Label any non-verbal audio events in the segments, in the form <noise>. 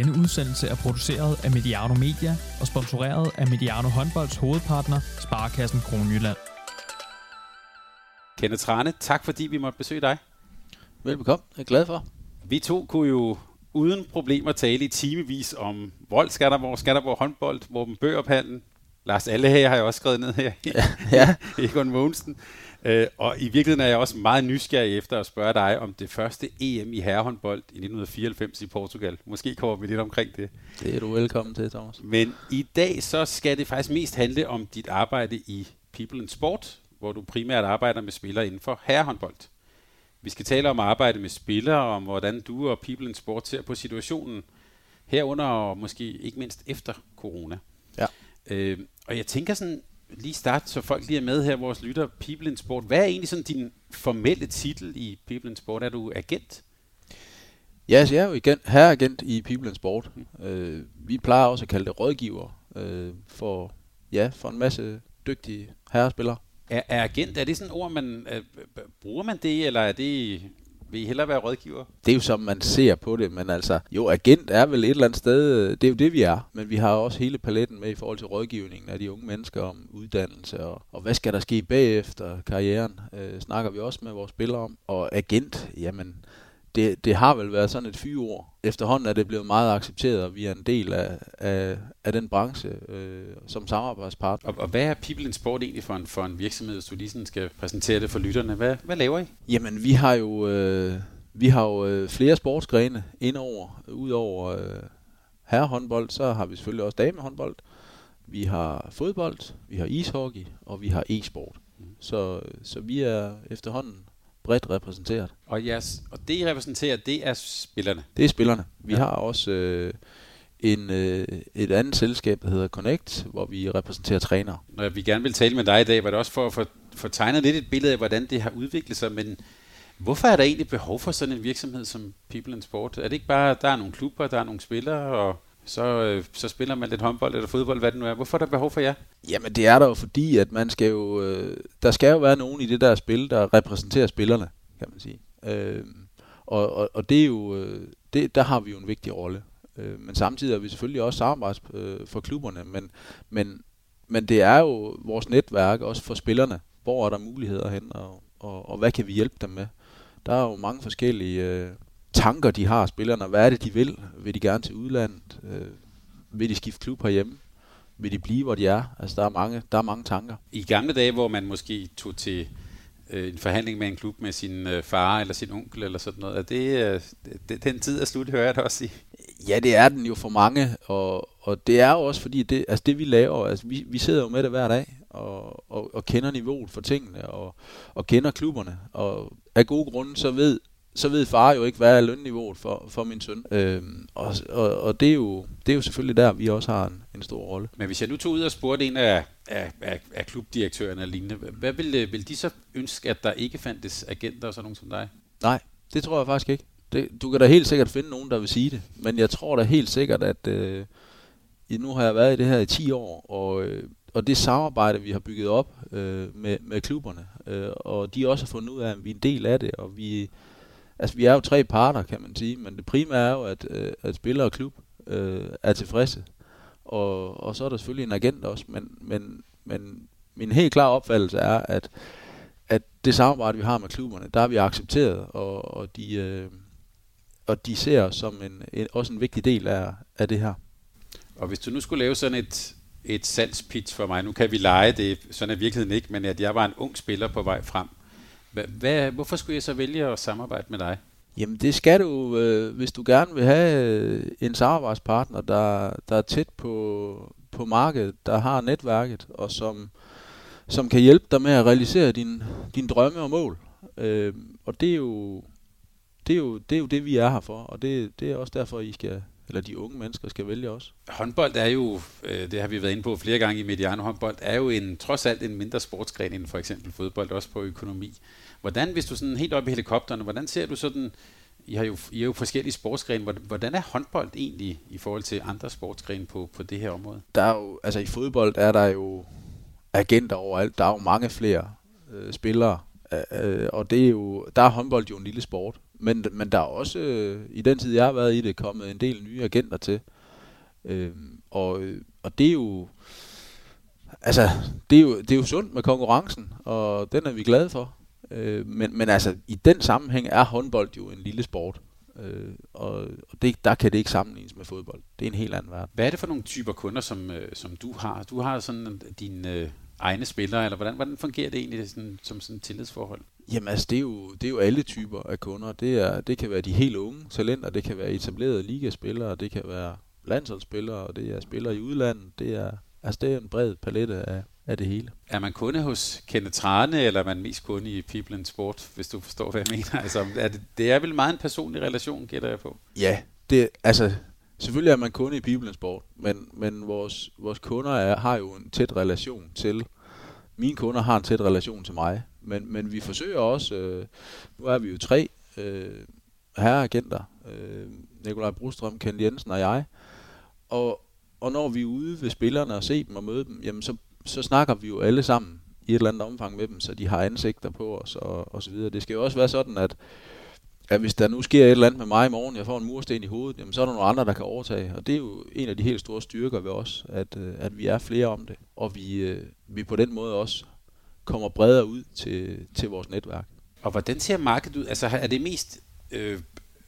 Denne udsendelse er produceret af Mediano Media og sponsoreret af Mediano Håndbolds hovedpartner, Sparkassen Kronjylland. Kenneth Trane, tak fordi vi måtte besøge dig. Velbekomme, jeg er glad for. Vi to kunne jo uden problemer tale i timevis om Vold, Skanderborg, Skanderborg håndbold, Morten Bøgerpanden. Lars Allehager har jeg også skrevet ned her. Ja, ja. <laughs> Egon Mogensen. Øh, og i virkeligheden er jeg også meget nysgerrig efter at spørge dig om det første EM i herrehåndbold i 1994 i Portugal. Måske kommer vi lidt omkring det. Det er du velkommen til, Thomas. Men i dag så skal det faktisk mest handle om dit arbejde i People in Sport, hvor du primært arbejder med spillere inden for herrehåndbold. Vi skal tale om at arbejde med spillere, om hvordan du og People in Sport ser på situationen herunder og måske ikke mindst efter corona. Ja. Øh, og jeg tænker sådan, lige start, så folk lige er med her, vores lytter, People in Sport. Hvad er egentlig sådan din formelle titel i People in Sport? Er du agent? Ja, så jeg er jo igen, herreagent i People in Sport. Øh, vi plejer også at kalde det rådgiver øh, for, ja, for en masse dygtige herrespillere. Er, er agent, er det sådan et ord, man, øh, bruger man det, eller er det, vil I hellere være rådgiver? Det er jo som man ser på det, men altså, jo, agent er vel et eller andet sted, det er jo det, vi er. Men vi har også hele paletten med i forhold til rådgivningen af de unge mennesker om uddannelse, og, og hvad skal der ske bagefter karrieren, øh, snakker vi også med vores spillere om. Og agent, jamen, det, det har vel været sådan et fyreord. Efterhånden er det blevet meget accepteret, og vi er en del af, af, af den branche øh, som samarbejdspartner. Og, og hvad er People in Sport egentlig for en, for en virksomhed, hvis du lige sådan skal præsentere det for lytterne? Hvad, hvad laver I? Jamen, vi har jo, øh, vi har jo øh, flere sportsgrene indover. Udover øh, herrehåndbold, så har vi selvfølgelig også damehåndbold. Vi har fodbold, vi har ishockey, og vi har e-sport. Mm. Så, så vi er efterhånden bredt repræsenteret. Og, yes, og det, I repræsenterer, det er spillerne? Det er spillerne. Vi ja. har også øh, en, øh, et andet selskab, der hedder Connect, hvor vi repræsenterer trænere. Når vi gerne vil tale med dig i dag, var det også for at få, få tegnet lidt et billede af, hvordan det har udviklet sig, men hvorfor er der egentlig behov for sådan en virksomhed som People in Sport? Er det ikke bare, der er nogle klubber, der er nogle spillere, og så, øh, så spiller man lidt håndbold eller fodbold, hvad det nu er. Hvorfor er der behov for jer? Jamen det er der jo fordi, at man skal jo, øh, der skal jo være nogen i det der spil, der repræsenterer spillerne, kan man sige. Øh, og, og, og det er jo, øh, det, der har vi jo en vigtig rolle. Øh, men samtidig er vi selvfølgelig også samarbejds øh, for klubberne, men, men, men det er jo vores netværk også for spillerne. Hvor er der muligheder hen, og, og, og hvad kan vi hjælpe dem med? Der er jo mange forskellige øh, tanker, de har, spillerne. Hvad er det, de vil? Vil de gerne til udlandet? Øh, vil de skifte klub herhjemme? Vil de blive, hvor de er? Altså, der er mange, der er mange tanker. I gamle dage, hvor man måske tog til øh, en forhandling med en klub med sin øh, far eller sin onkel eller sådan noget, er det, øh, det, den tid er slut, hører jeg det også i? Ja, det er den jo for mange, og, og det er jo også fordi, det, altså det vi laver, altså vi, vi sidder jo med det hver dag, og, og, og kender niveauet for tingene, og, og kender klubberne, og af gode grunde, så ved så ved far jo ikke, hvad er lønniveauet for, for min søn. Øhm, og og, og det, er jo, det er jo selvfølgelig der, vi også har en, en stor rolle. Men hvis jeg nu tog ud og spurgte en af, af, af, af klubdirektørerne lignende, hvad vil, vil de så ønske, at der ikke fandtes agenter og sådan nogen som dig? Nej, det tror jeg faktisk ikke. Det, du kan da helt sikkert finde nogen, der vil sige det. Men jeg tror da helt sikkert, at øh, nu har jeg været i det her i 10 år, og, øh, og det samarbejde, vi har bygget op øh, med, med klubberne, øh, og de også har fundet ud af, at vi er en del af det, og vi altså vi er jo tre parter, kan man sige, men det primære er jo, at, øh, at spiller og klub øh, er tilfredse. Og, og så er der selvfølgelig en agent også, men, men, men min helt klare opfattelse er, at, at det samarbejde, vi har med klubberne, der har vi accepteret, og, og, de, øh, og de ser os som en, en, også en vigtig del af, af det her. Og hvis du nu skulle lave sådan et, et salgspitch for mig, nu kan vi lege det, sådan er virkeligheden ikke, men at jeg var en ung spiller på vej frem, hvad, hvorfor skulle jeg så vælge at samarbejde med dig? Jamen det skal du, øh, hvis du gerne vil have øh, en samarbejdspartner, der, der er tæt på, på markedet, der har netværket, og som, som kan hjælpe dig med at realisere din, din drømme og mål. Øh, og det er, jo, det, er jo, det er jo det, vi er her for, og det, det er også derfor, I skal, eller de unge mennesker skal vælge os. Håndbold er jo, øh, det har vi været inde på flere gange i Mediano, håndbold er jo en, trods alt en mindre sportsgren end for eksempel fodbold, også på økonomi. Hvordan, hvis du sådan helt op i helikopterne, hvordan ser du sådan, I har jo, I har jo forskellige sportsgrene, hvordan er håndbold egentlig i forhold til andre sportsgrene på, på det her område? Der er jo, altså i fodbold er der jo agenter overalt, der er jo mange flere øh, spillere, øh, og det er jo, der er håndbold jo en lille sport, men, men der er også, øh, i den tid jeg har været i det, kommet en del nye agenter til. Øh, og, øh, og det er jo, altså, det er, jo, det er jo sundt med konkurrencen, og den er vi glade for. Øh, men, men altså, i den sammenhæng er håndbold jo en lille sport. Øh, og og det, der kan det ikke sammenlignes med fodbold. Det er en helt anden verden. Hvad er det for nogle typer kunder, som, øh, som du har? Du har sådan din... øh, egne spillere, eller hvordan, hvordan fungerer det egentlig sådan, som sådan et tillidsforhold? Jamen altså, det er, jo, det er jo alle typer af kunder. Det, er, det kan være de helt unge talenter, det kan være etablerede ligaspillere, det kan være landsholdsspillere, og det er spillere i udlandet. Det er, altså, det er en bred palette af, af det hele. Er man kunde hos Kenneth Trane, eller er man mest kunde i People in Sport, hvis du forstår, hvad jeg mener? Altså, er det, det er vel meget en personlig relation, gætter jeg på? Ja, det, altså, selvfølgelig er man kunde i Bibelens Sport, men, men vores, vores kunder er, har jo en tæt relation til, mine kunder har en tæt relation til mig, men, men vi forsøger også, øh, nu er vi jo tre øh, herreagenter, øh, Nikolaj Brustrøm, Ken Jensen og jeg, og, og når vi er ude ved spillerne og se dem og møde dem, jamen så så snakker vi jo alle sammen i et eller andet omfang med dem, så de har ansigter på os og, og så videre. Det skal jo også være sådan, at, at hvis der nu sker et eller andet med mig i morgen, jeg får en mursten i hovedet, jamen så er der nogle andre, der kan overtage. Og det er jo en af de helt store styrker ved os, at, øh, at vi er flere om det. Og vi, øh, vi på den måde også kommer bredere ud til, til vores netværk. Og hvordan ser markedet ud? Altså er det mest øh,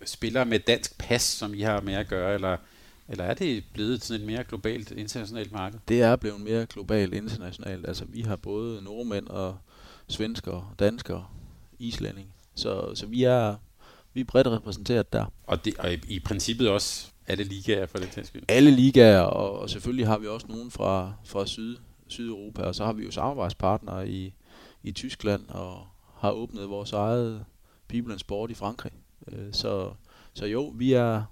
spillere med dansk pas, som I har med at gøre, eller eller er det blevet sådan et mere globalt internationalt marked? Det er blevet mere globalt internationalt. Altså vi har både nordmænd og svensker, danskere, islænding. Så, så vi er vi er bredt repræsenteret der. Og, det, og i, i princippet også alle ligaer for det skyld? Alle ligaer, og, og selvfølgelig har vi også nogen fra, fra Syd, Sydeuropa, og så har vi jo samarbejdspartnere i, i Tyskland, og har åbnet vores eget People Sport i Frankrig. Øh, så, så jo, vi er,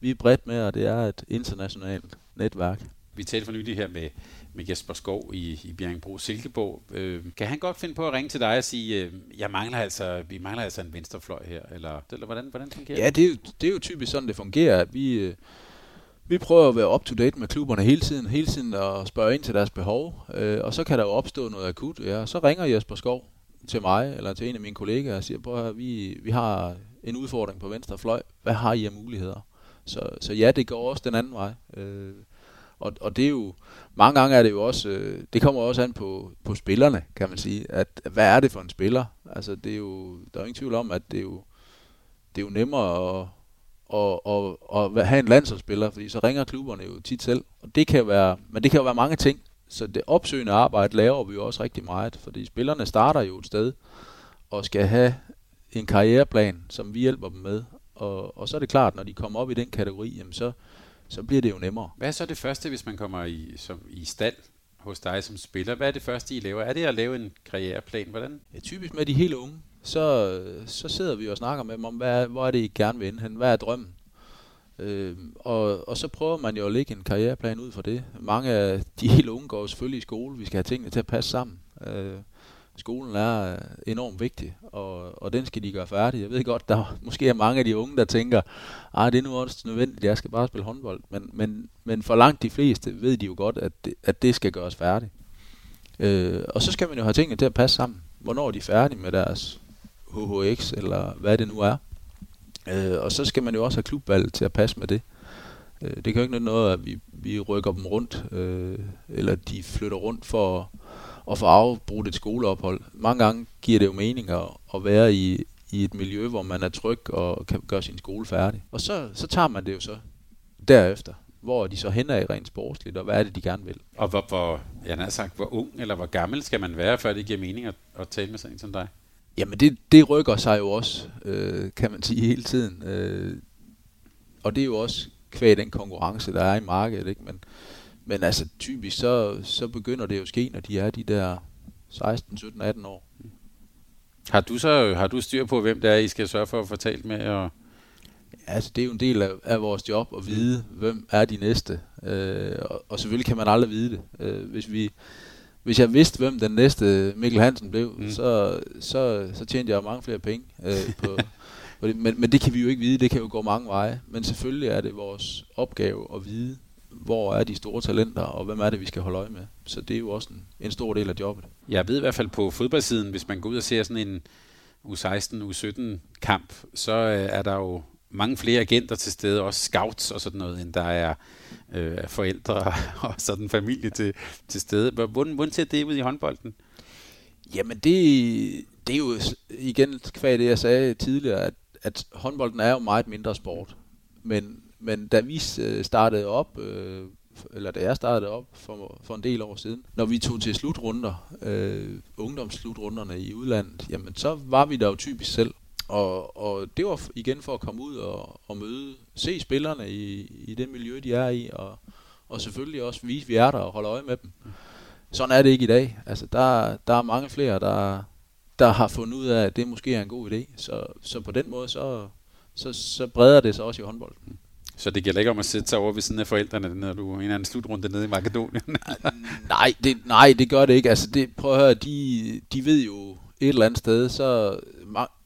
vi er bredt med, og det er et internationalt netværk. Vi talte for nylig her med, med Jesper Skov i, i Bjerringbro Silkeborg. Øh, kan han godt finde på at ringe til dig og sige, øh, jeg mangler altså, vi mangler altså en venstrefløj her, eller, eller hvordan, hvordan fungerer det? Ja, det er, jo, det er jo typisk sådan, det fungerer, at vi, øh, vi prøver at være up-to-date med klubberne hele tiden, hele tiden og spørge ind til deres behov, øh, og så kan der jo opstå noget akut, ja, så ringer Jesper Skov til mig, eller til en af mine kollegaer, og siger, prøv at vi, vi har en udfordring på venstre fløj, hvad har I af muligheder? Så, så ja, det går også den anden vej. Øh, og, og det er jo, mange gange er det jo også, øh, det kommer også an på, på spillerne, kan man sige. At, hvad er det for en spiller? Altså, det er jo, der er ingen tvivl om, at det er jo, det er jo nemmere at, at, at, at have en landsholdsspiller, fordi så ringer klubberne jo tit selv. Og det kan være, men det kan jo være mange ting. Så det opsøgende arbejde laver vi jo også rigtig meget, fordi spillerne starter jo et sted og skal have en karriereplan, som vi hjælper dem med. Og, og så er det klart, når de kommer op i den kategori, jamen så, så bliver det jo nemmere. Hvad er så det første, hvis man kommer i, som, i stald hos dig som spiller? Hvad er det første, I laver? Er det at lave en karriereplan? Hvordan? Ja, typisk med de helt unge. Så, så sidder vi og snakker med dem om, hvad, hvor er det, I gerne vil hen? Hvad er drømmen? Øh, og, og så prøver man jo at lægge en karriereplan ud for det. Mange af de helt unge går selvfølgelig i skole. Vi skal have tingene til at passe sammen. Øh, skolen er øh, enormt vigtig, og, og den skal de gøre færdig. Jeg ved godt, der måske er mange af de unge, der tænker, at det er nu også nødvendigt, jeg skal bare spille håndbold. Men, men, men for langt de fleste ved de jo godt, at det, at det skal gøres færdigt. Øh, og så skal man jo have tingene til at passe sammen. Hvornår er de færdige med deres HHX, eller hvad det nu er. Øh, og så skal man jo også have klubvalget til at passe med det. Øh, det kan jo ikke noget, at vi, vi rykker dem rundt, øh, eller de flytter rundt for at få afbrudt et skoleophold. Mange gange giver det jo mening at, at være i, i et miljø, hvor man er tryg og kan gøre sin skole færdig. Og så, så tager man det jo så derefter. Hvor er de så hænder i rent sportsligt, og hvad er det, de gerne vil? Og hvor, hvor, jeg har sagt, hvor ung eller hvor gammel skal man være, før det giver mening at, at tale med sådan en som dig? Jamen, det, det rykker sig jo også, øh, kan man sige, hele tiden. Øh, og det er jo også kvæg den konkurrence, der er i markedet. Ikke? Men, men altså typisk, så, så begynder det jo at ske, når de er de der 16, 17, 18 år. Har du så har du styr på, hvem det er, I skal sørge for at få talt med? Og Altså, det er jo en del af, af vores job at vide, hvem er de næste. Øh, og, og selvfølgelig kan man aldrig vide det. Øh, hvis, vi, hvis jeg vidste, hvem den næste Mikkel Hansen blev, mm. så, så, så tjente jeg mange flere penge øh, på, <laughs> på det. Men, men det kan vi jo ikke vide, det kan jo gå mange veje. Men selvfølgelig er det vores opgave at vide, hvor er de store talenter, og hvem er det, vi skal holde øje med. Så det er jo også en, en stor del af jobbet. Jeg ved i hvert fald på fodboldsiden, hvis man går ud og ser sådan en, U16, U17 kamp, så øh, er der jo mange flere agenter til stede, også scouts og sådan noget, end der er øh, forældre <laughs> og sådan familie til, til stede. Hvordan, hvordan ser det ud i håndbolden? Jamen det, det er jo igen kvad det, jeg sagde tidligere, at, at håndbolden er jo meget mindre sport. Men, men da vi øh, startede op, øh, eller da jeg startede op for, for en del år siden, når vi tog til slutrunder, øh, ungdomsslutrunderne i udlandet, jamen så var vi der jo typisk selv. Og, og det var igen for at komme ud og, og møde, se spillerne i, i det miljø, de er i, og, og selvfølgelig også vise, at vi er der og holde øje med dem. Sådan er det ikke i dag. Altså, der, der er mange flere, der, der har fundet ud af, at det måske er en god idé. Så, så på den måde, så, så, så breder det sig også i håndbolden. Så det gælder ikke om at sætte sig over ved siden af forældrene, når du er en eller anden slutrunde nede i Makedonien? <laughs> nej, det, nej, det gør det ikke. Altså, det, prøv at høre, de, de ved jo et eller andet sted, så,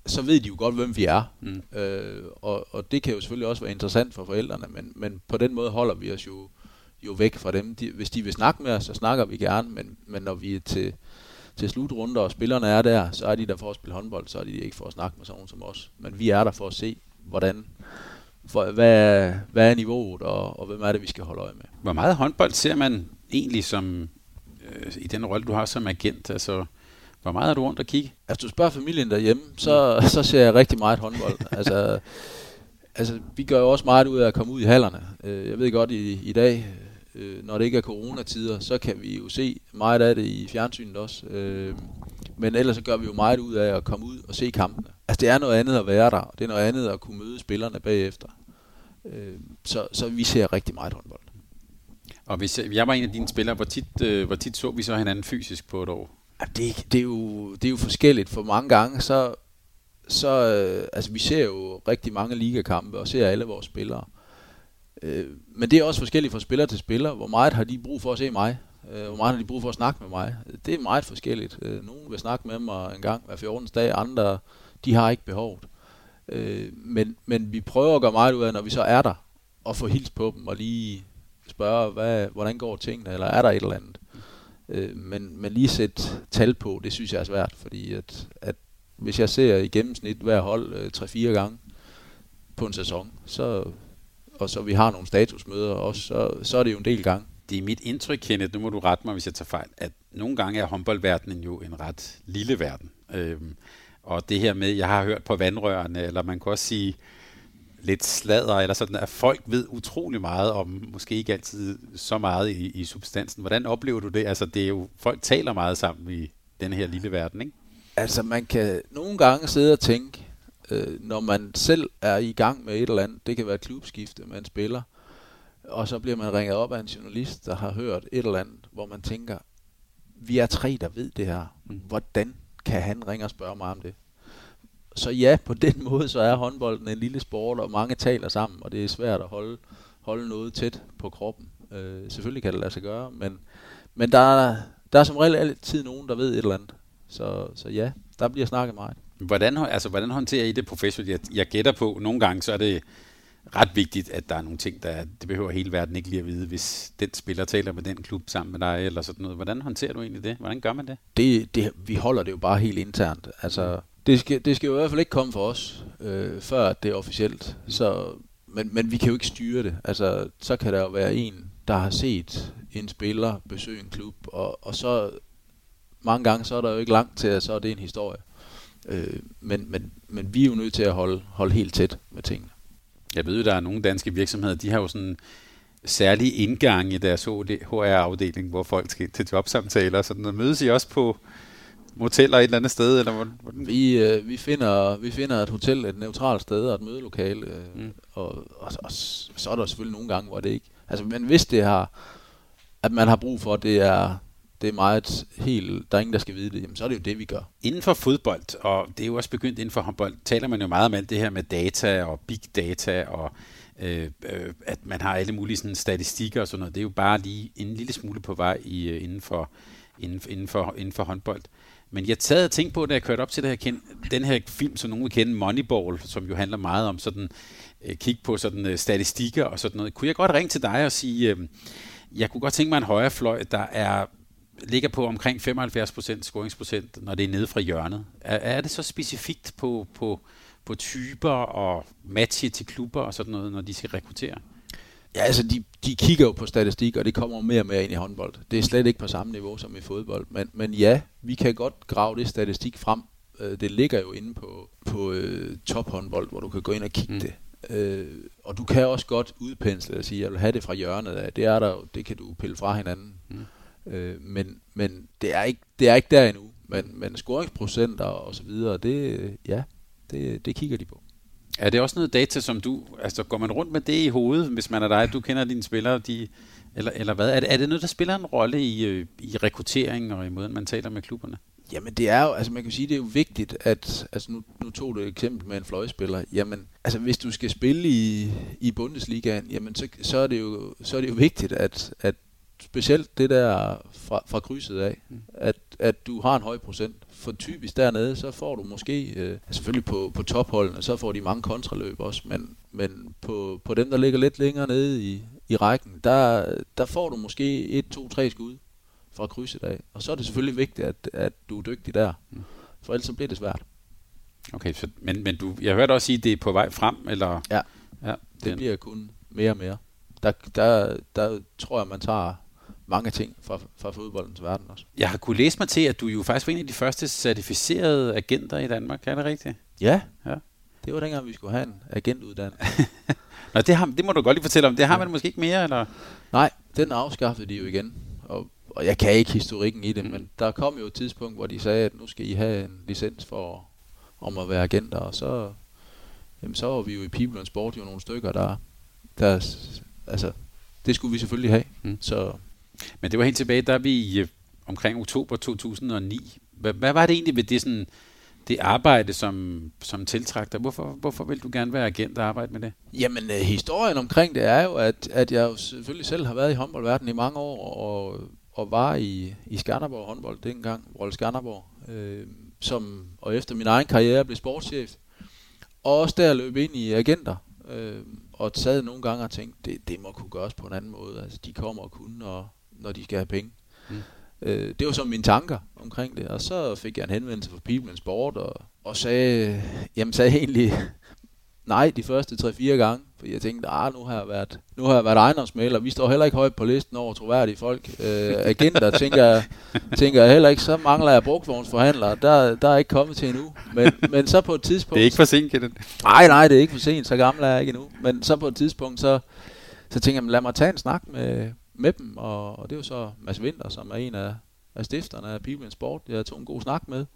så ved de jo godt, hvem vi er. Mm. Øh, og, og det kan jo selvfølgelig også være interessant for forældrene, men, men på den måde holder vi os jo, jo væk fra dem. De, hvis de vil snakke med os, så snakker vi gerne, men, men når vi er til, til slutrunder, og spillerne er der, så er de der for at spille håndbold, så er de ikke for at snakke med sådan som os. Men vi er der for at se, hvordan, for, hvad, hvad er niveauet, og, og hvem er det, vi skal holde øje med. Hvor meget håndbold ser man egentlig som, øh, i den rolle, du har som agent? Altså, hvor meget er du rundt at kigge? Altså, du spørger familien derhjemme, så, så ser jeg rigtig meget håndbold. <laughs> altså, altså, vi gør jo også meget ud af at komme ud i hallerne. Øh, jeg ved godt, i, i dag, øh, når det ikke er coronatider, så kan vi jo se meget af det i fjernsynet også. Øh, men ellers så gør vi jo meget ud af at komme ud og se kampene. Altså, det er noget andet at være der, og det er noget andet at kunne møde spillerne bagefter. Så, så vi ser rigtig meget håndbold. Og hvis jeg var en af dine spillere, hvor tit, hvor tit så vi så hinanden fysisk på et år? det, det, er jo, det er jo forskelligt, for mange gange, så, så øh, altså vi ser jo rigtig mange ligakampe, og ser alle vores spillere. Øh, men det er også forskelligt fra spiller til spiller. Hvor meget har de brug for at se mig? Øh, hvor meget har de brug for at snakke med mig? Det er meget forskelligt. Øh, nogle vil snakke med mig en gang hver 14. dag, andre de har ikke behovet. Øh, men, men vi prøver at gøre meget ud af, når vi så er der, og få hils på dem, og lige spørge, hvad, hvordan går tingene, eller er der et eller andet? Øh, men, men lige sætte tal på, det synes jeg er svært, fordi at, at hvis jeg ser i gennemsnit hver hold øh, 3-4 gange på en sæson, så, og så vi har nogle statusmøder også, så, så er det jo en del gange. Det er mit indtryk, Kenneth, nu må du rette mig, hvis jeg tager fejl, at nogle gange er håndboldverdenen jo en ret lille verden. Øhm, og det her med, jeg har hørt på vandrørene, eller man kan også sige, lidt sladder, eller sådan, at folk ved utrolig meget om, måske ikke altid så meget i, i substansen. Hvordan oplever du det? Altså, det er jo, folk taler meget sammen i den her lille verden, ikke? Altså, man kan nogle gange sidde og tænke, øh, når man selv er i gang med et eller andet, det kan være klubskifte, man spiller, og så bliver man ringet op af en journalist, der har hørt et eller andet, hvor man tænker, vi er tre, der ved det her. Mm. Hvordan kan han ringe og spørge mig om det? så ja, på den <laughs> måde, så er håndbolden en lille sport, og mange taler sammen, og det er svært at holde, holde noget tæt på kroppen. Øh, selvfølgelig kan det lade sig gøre, men, men der, er, der er som regel altid nogen, der ved et eller andet. Så, så ja, der bliver snakket meget. Hvordan, altså, hvordan håndterer I det professionelt? Jeg, jeg gætter på, nogle gange så er det ret vigtigt, at der er nogle ting, der det behøver hele verden ikke lige at vide, hvis den spiller taler med den klub sammen med dig, eller sådan noget. Hvordan håndterer du egentlig det? Hvordan gør man det? det, det vi holder det jo bare helt internt. Altså, det skal, det skal jo i hvert fald ikke komme for os, øh, før det er officielt. Så, men, men vi kan jo ikke styre det. Altså, så kan der jo være en, der har set en spiller besøge en klub, og, og så mange gange, så er der jo ikke langt til, at så er det en historie. Øh, men, men, men vi er jo nødt til at holde, holde helt tæt med tingene. Jeg ved jo, der er nogle danske virksomheder, de har jo sådan særlige indgang i deres HR-afdeling, hvor folk skal til jobsamtaler, så sådan Mødes I også på, moteller et eller andet sted? Eller hvordan? Vi, øh, vi, finder, vi finder et hotel, et neutralt sted og et mødelokale. Øh, mm. og, og, og, så er der selvfølgelig nogle gange, hvor det ikke... Altså, men hvis det har, at man har brug for, det er, det er meget helt, der er ingen, der skal vide det, jamen, så er det jo det, vi gør. Inden for fodbold, og det er jo også begyndt inden for håndbold, taler man jo meget om alt det her med data og big data, og øh, øh, at man har alle mulige sådan, statistikker og sådan noget. Det er jo bare lige en lille smule på vej i, øh, inden, for, inden, inden, for, inden for håndbold. Men jeg taget og tænkt på, da jeg kørte op til det her, den her film, som nogen vil kende, Moneyball, som jo handler meget om sådan, øh, kig på sådan øh, statistikker og sådan noget. Kunne jeg godt ringe til dig og sige, øh, jeg kunne godt tænke mig en højrefløj, der er ligger på omkring 75% scoringsprocent, når det er nede fra hjørnet. Er, er det så specifikt på, på, på typer og matche til klubber og sådan noget, når de skal rekruttere? Ja, altså de, de kigger jo på statistik, og det kommer mere og mere ind i håndbold. Det er slet ikke på samme niveau som i fodbold. Men, men ja, vi kan godt grave det statistik frem. Øh, det ligger jo inde på, på øh, tophåndbold, hvor du kan gå ind og kigge mm. det. Øh, og du kan også godt udpensle og sige, jeg vil have det fra hjørnet af. Det er der det kan du pille fra hinanden. Mm. Øh, men men det, er ikke, det er ikke der endnu. Men, men scoringsprocenter og så videre, det, ja, det, det kigger de på. Er det også noget data, som du... Altså, går man rundt med det i hovedet, hvis man er dig, du kender dine spillere, de, eller, eller hvad? Er det, er det noget, der spiller en rolle i, øh, i rekruttering og i måden, man taler med klubberne? Jamen det er jo, altså man kan sige, det er jo vigtigt, at, altså nu, nu tog du et eksempel med en fløjspiller, jamen altså hvis du skal spille i, i Bundesligaen, jamen så, så, er det jo, så er det jo vigtigt, at, at specielt det der fra, fra krydset af, mm. at, at du har en høj procent. For typisk dernede, så får du måske, øh, selvfølgelig på, på topholdene, så får de mange kontraløb også, men, men på, på dem, der ligger lidt længere nede i, i rækken, der, der får du måske et, to, tre skud fra krydset af. Og så er det selvfølgelig vigtigt, at, at du er dygtig der, mm. for ellers så bliver det svært. Okay, så, men, men du, jeg hørte også sige, at det er på vej frem, eller? Ja, ja det den. bliver kun mere og mere. Der, der, der tror jeg, man tager mange ting fra, fra fodboldens verden også. Jeg har kunne læse mig til, at du jo faktisk var en af de første certificerede agenter i Danmark. Er det rigtigt? Ja. ja. Det var dengang, vi skulle have en agentuddannelse. <laughs> Nå, det, har, det må du godt lige fortælle om. Det har man måske ikke mere, eller? Nej, den afskaffede de jo igen. Og, og jeg kan ikke historikken i det, mm. men der kom jo et tidspunkt, hvor de sagde, at nu skal I have en licens for om at være agenter, og så, jamen, så var vi jo i People Sport jo nogle stykker, der, der altså, det skulle vi selvfølgelig have. Mm. Så men det var helt tilbage, der vi øh, omkring oktober 2009. Hvad, hvad var det egentlig ved det, sådan, det arbejde, som, som tiltrak dig? Hvorfor, hvorfor vil du gerne være agent og arbejde med det? Jamen, øh, historien omkring det er jo, at, at jeg jo selvfølgelig selv har været i håndboldverdenen i mange år, og, og var i, i Skanderborg håndbold dengang, Rolle Skanderborg, øh, som, og efter min egen karriere blev sportschef. Og også der løb ind i agenter, øh, og sad nogle gange og tænkte, det, det må kunne gøres på en anden måde. Altså, de kommer og kunne, og når de skal have penge. Mm. Øh, det var så mine tanker omkring det, og så fik jeg en henvendelse fra People Sport, og, og sagde, jamen sagde egentlig <laughs> nej de første 3-4 gange, for jeg tænkte, ah, nu har jeg været, nu har jeg været ejendomsmaler, vi står heller ikke højt på listen over troværdige folk. Øh, agenter tænker tænker jeg heller ikke, så mangler jeg brugtvognsforhandlere, der, der er ikke kommet til endnu. Men, men så på et tidspunkt... Det er ikke for sent, Kenneth. Nej, nej, det er ikke for sent, så gammel er jeg ikke endnu. Men så på et tidspunkt, så, så tænker jeg, lad mig tage en snak med, med dem, og, og det er jo så Mads Winter, som er en af, af stifterne af People Sport, jeg tog en god snak med,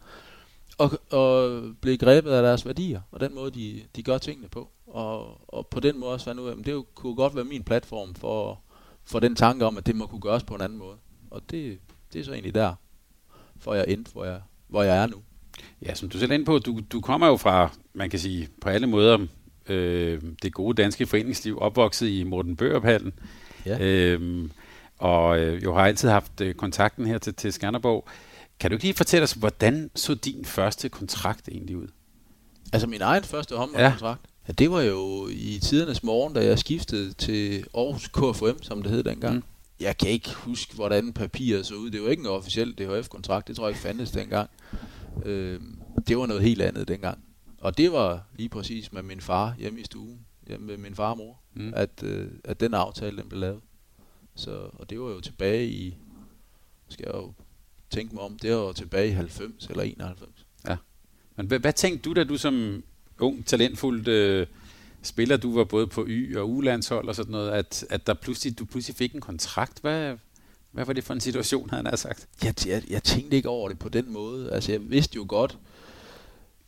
og, og blev grebet af deres værdier, og den måde, de, de gør tingene på. Og, og på den måde også fandt ud af, at det jo, kunne godt være min platform for, for den tanke om, at det må kunne gøres på en anden måde. Og det, det er så egentlig der, for jeg endte, hvor jeg, hvor jeg er nu. Ja, som du selv er inde på, du, du kommer jo fra, man kan sige, på alle måder, øh, det gode danske foreningsliv, opvokset i Morten Bøgerpallen. Ja. Øhm, og øh, jo har altid haft øh, kontakten her til, til Skanderborg. Kan du ikke lige fortælle os, hvordan så din første kontrakt egentlig ud? Altså min egen første håndboldkontrakt? Ja. ja. det var jo i tidernes morgen, da jeg skiftede til Aarhus KFM, som det hed dengang. Mm. Jeg kan ikke huske, hvordan papiret så ud. Det var ikke en officiel DHF-kontrakt. Det tror jeg ikke fandtes dengang. Øh, det var noget helt andet dengang. Og det var lige præcis med min far hjemme i stuen med min far og mor, mm. at, øh, at den aftale den blev lavet. Så, og det var jo tilbage i, skal jeg jo tænke mig om, det var jo tilbage i 90 eller 91. Ja. Men hvad, hvad tænkte du, da du som ung, talentfuld øh, spiller, du var både på Y- og U-landshold og sådan noget, at, at der pludselig, du pludselig fik en kontrakt? Hvad, hvad var det for en situation, han har sagt? Jeg, jeg, jeg tænkte ikke over det på den måde. Altså, jeg vidste jo godt,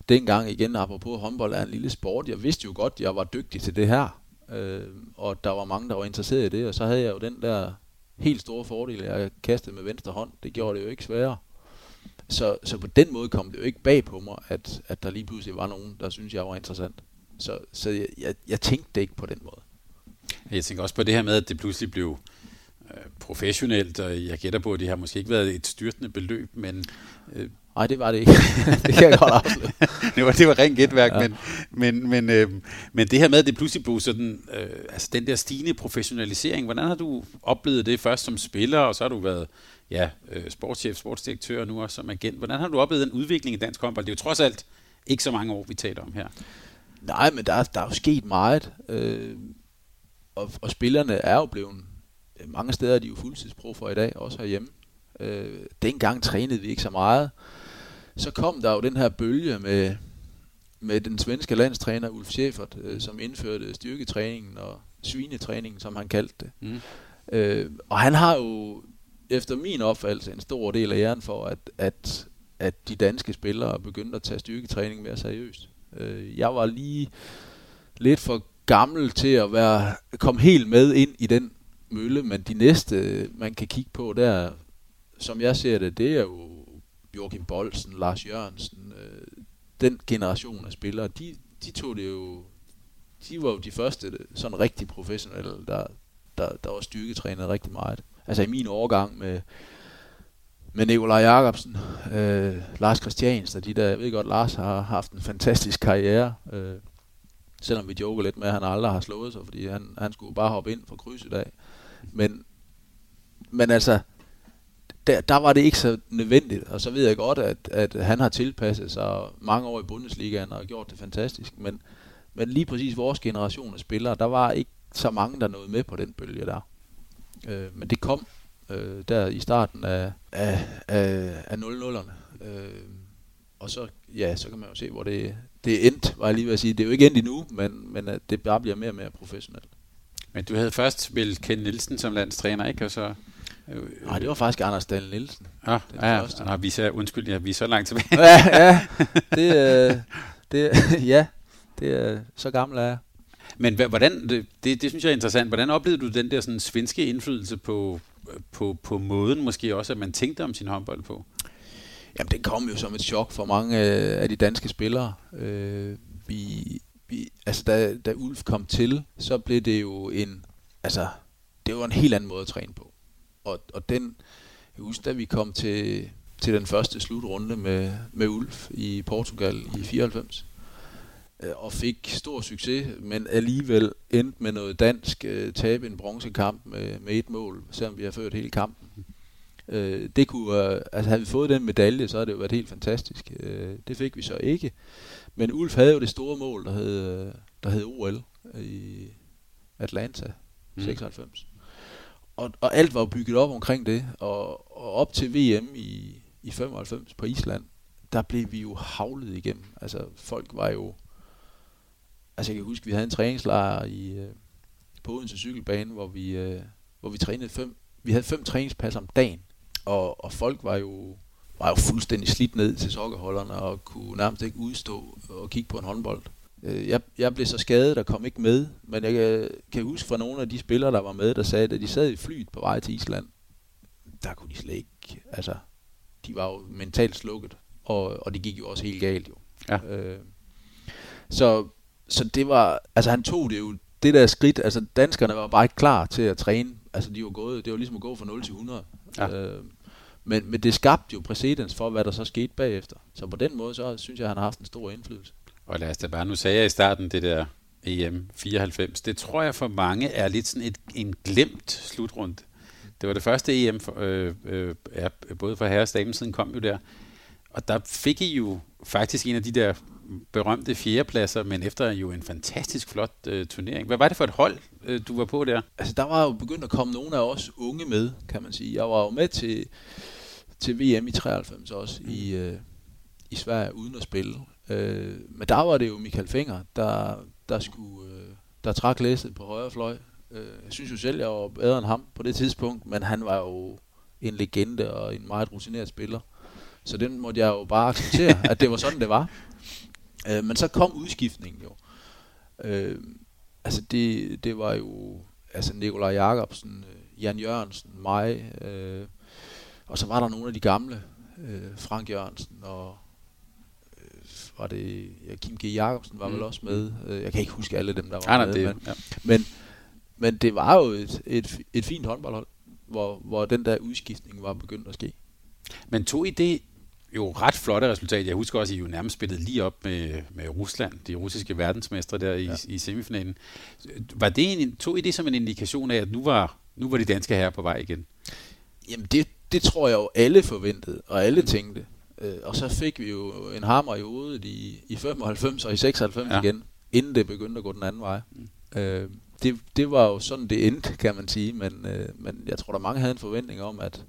dengang igen, apropos håndbold er en lille sport, jeg vidste jo godt, at jeg var dygtig til det her. Øh, og der var mange, der var interesseret i det, og så havde jeg jo den der helt store fordel, at jeg kastede med venstre hånd. Det gjorde det jo ikke sværere. Så, så på den måde kom det jo ikke bag på mig, at, at der lige pludselig var nogen, der syntes, jeg var interessant. Så, så jeg, jeg, jeg tænkte det ikke på den måde. Jeg tænker også på det her med, at det pludselig blev øh, professionelt, og jeg gætter på, at det har måske ikke været et styrtende beløb, men øh, Nej, det var det ikke. <laughs> det kan jeg godt afsløre. det, var, det var rent gætværk, ja. men, men, men, øh, men det her med, at det pludselig blev sådan, øh, altså den der stigende professionalisering, hvordan har du oplevet det først som spiller, og så har du været ja, øh, sportschef, sportsdirektør og nu også som agent. Hvordan har du oplevet den udvikling i dansk håndbold? Det er jo trods alt ikke så mange år, vi taler om her. Nej, men der, der er jo sket meget, øh, og, og spillerne er jo blevet, mange steder er de jo fuldtidsproffer i dag, også herhjemme. Øh, dengang trænede vi ikke så meget. Så kom der jo den her bølge med, med den svenske landstræner Ulf Schäfert, øh, som indførte styrketræningen og svinetræningen, som han kaldte det. Mm. Øh, og han har jo efter min opfattelse en stor del af æren for, at, at, at de danske spillere begyndte at tage styrketræning mere seriøst. Øh, jeg var lige lidt for gammel til at være komme helt med ind i den mølle, men de næste, man kan kigge på der, som jeg ser det, det er jo Joachim Bolsen, Lars Jørgensen, øh, den generation af spillere, de, de tog det jo, de var jo de første øh, sådan rigtig professionelle, der, der, der var styrketrænet rigtig meget. Altså i min overgang med, med Nikolaj Jacobsen, øh, Lars Christiansen og de der, jeg ved godt, Lars har haft en fantastisk karriere, øh, selvom vi joker lidt med, at han aldrig har slået sig, fordi han, han skulle bare hoppe ind for kryds i dag. Men, men altså, der, der var det ikke så nødvendigt, og så ved jeg godt, at, at han har tilpasset sig mange år i Bundesligaen og gjort det fantastisk, men, men lige præcis vores generation af spillere, der var ikke så mange, der nåede med på den bølge der. Øh, men det kom øh, der i starten af, af, af, af 00'erne. Øh, og så, ja, så kan man jo se, hvor det, det er endt, var jeg lige ved at sige. Det er jo ikke endt endnu, men, men at det bare bliver mere og mere professionelt. Men du havde først vel Ken Nielsen som landstræner, ikke? Og så Nej, det var faktisk Anders Dahl Nielsen. Ja, ja, ja. Nej, vi er, undskyld, ja, vi er så langt tilbage. ja, ja, <laughs> det, øh, det, <laughs> ja, det er så gammel er jeg. Men hvordan, det, det, det synes jeg er interessant, hvordan oplevede du den der sådan svenske indflydelse på, på, på måden måske også, at man tænkte om sin håndbold på? Jamen, det kom jo som et chok for mange af de danske spillere. Øh, vi, vi, altså, da, da Ulf kom til, så blev det jo en, altså, det var en helt anden måde at træne på og, og den, jeg husker, da vi kom til, til den første slutrunde med, med Ulf i Portugal i 94, øh, og fik stor succes, men alligevel endte med noget dansk, øh, tabe en bronzekamp med, med et mål, selvom vi har ført hele kampen. Øh, det kunne, øh, altså havde vi fået den medalje, så havde det jo været helt fantastisk. Øh, det fik vi så ikke. Men Ulf havde jo det store mål, der hed, der hed OL i Atlanta, mm. 96 og, og alt var bygget op omkring det, og, og op til VM i, i 95 på Island, der blev vi jo havlet igennem. Altså folk var jo, altså jeg kan huske, vi havde en træningslejr i, øh, på Odense cykelbane, hvor vi, øh, hvor vi trænede fem, vi havde fem træningspas om dagen, og, og folk var jo, var jo fuldstændig slidt ned til sokkeholderne og kunne nærmest ikke udstå og kigge på en håndbold. Øh, jeg, jeg blev så skadet og kom ikke med, men jeg kan, kan huske fra nogle af de spillere, der var med, der sagde, at de sad i flyet på vej til Island, der kunne de slet ikke, altså, de var jo mentalt slukket, og, og det gik jo også helt galt jo. Ja. Øh, så, så det var, altså han tog det jo, det der skridt, altså danskerne var bare ikke klar til at træne, altså de var gået, det var ligesom at gå fra 0 til 100. Ja. Øh, men, men det skabte jo præcedens for, hvad der så skete bagefter. Så på den måde, så synes jeg, at han har haft en stor indflydelse. Og lad os da bare, nu sagde jeg i starten det der EM 94, det tror jeg for mange er lidt sådan et, en glemt slutrunde. Det var det første EM, for, øh, øh, både for herre og siden kom jo der. Og der fik I jo faktisk en af de der berømte fjerdepladser, men efter jo en fantastisk flot øh, turnering. Hvad var det for et hold, øh, du var på der? Altså, der var jo begyndt at komme nogle af os unge med, kan man sige. Jeg var jo med til, til VM i 93 også i, øh, i Sverige uden at spille. Øh, men der var det jo Michael Finger, der, der skulle øh, der trak læsset på højre fløj. Øh, jeg synes jo selv, jeg var bedre end ham på det tidspunkt, men han var jo en legende og en meget rutineret spiller. Så den måtte jeg jo bare acceptere, <laughs> at det var sådan, det var. Øh, men så kom udskiftningen jo. Øh, altså det, det var jo altså Nikolaj Jakobsen, øh, Jan Jørgensen, mig, øh, og så var der nogle af de gamle, øh, Frank Jørgensen og var det, ja, Kim G. Jacobsen var mm. vel også med. Øh, jeg kan ikke huske alle dem, der var ja, med. Det, men, ja. men, men det var jo et, et, et fint håndboldhold, hvor, hvor den der udskiftning var begyndt at ske. Men tog I det jo ret flotte resultat. Jeg husker også, at I jo nærmest spillede lige op med, med Rusland, de russiske verdensmestre der i, ja. i semifinalen. Var det en, tog I det som en indikation af, at nu var, nu var de danske herrer på vej igen? Jamen det, det tror jeg jo alle forventede, og alle tænkte. Øh, og så fik vi jo en hammer i hovedet i, i 95 og i 96 ja. igen, inden det begyndte at gå den anden vej. Mm. Øh, det, det var jo sådan, det endte, kan man sige, men, øh, men jeg tror, der mange havde en forventning om, at,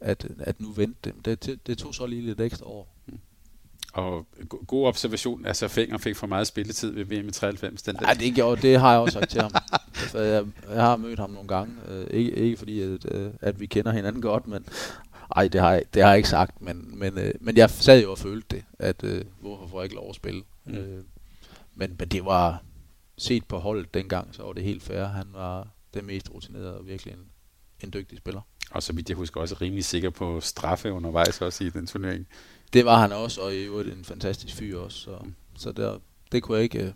at, at nu vendte det. Det, det. det tog så lige lidt ekstra år. Mm. Og god observation, altså Fenger fik for meget spilletid ved VM i 93. Den ja, det, gjorde, det har jeg også sagt til ham. <laughs> jeg, jeg har mødt ham nogle gange. Øh, ikke, ikke fordi, at, øh, at vi kender hinanden godt, men ej, det har jeg, det har jeg ikke sagt, men, men, øh, men jeg sad jo og følte det, at øh, hvorfor får jeg ikke lov at spille. Mm. Øh, men, men det var set på holdet dengang, så var det helt fair. Han var den mest rutinerede og virkelig en, en dygtig spiller. Og så vidt jeg husker også rimelig sikker på straffe undervejs også i den turnering. Det var han også, og i øvrigt en fantastisk fyr også. Så, mm. så der, det kunne jeg ikke... Øh,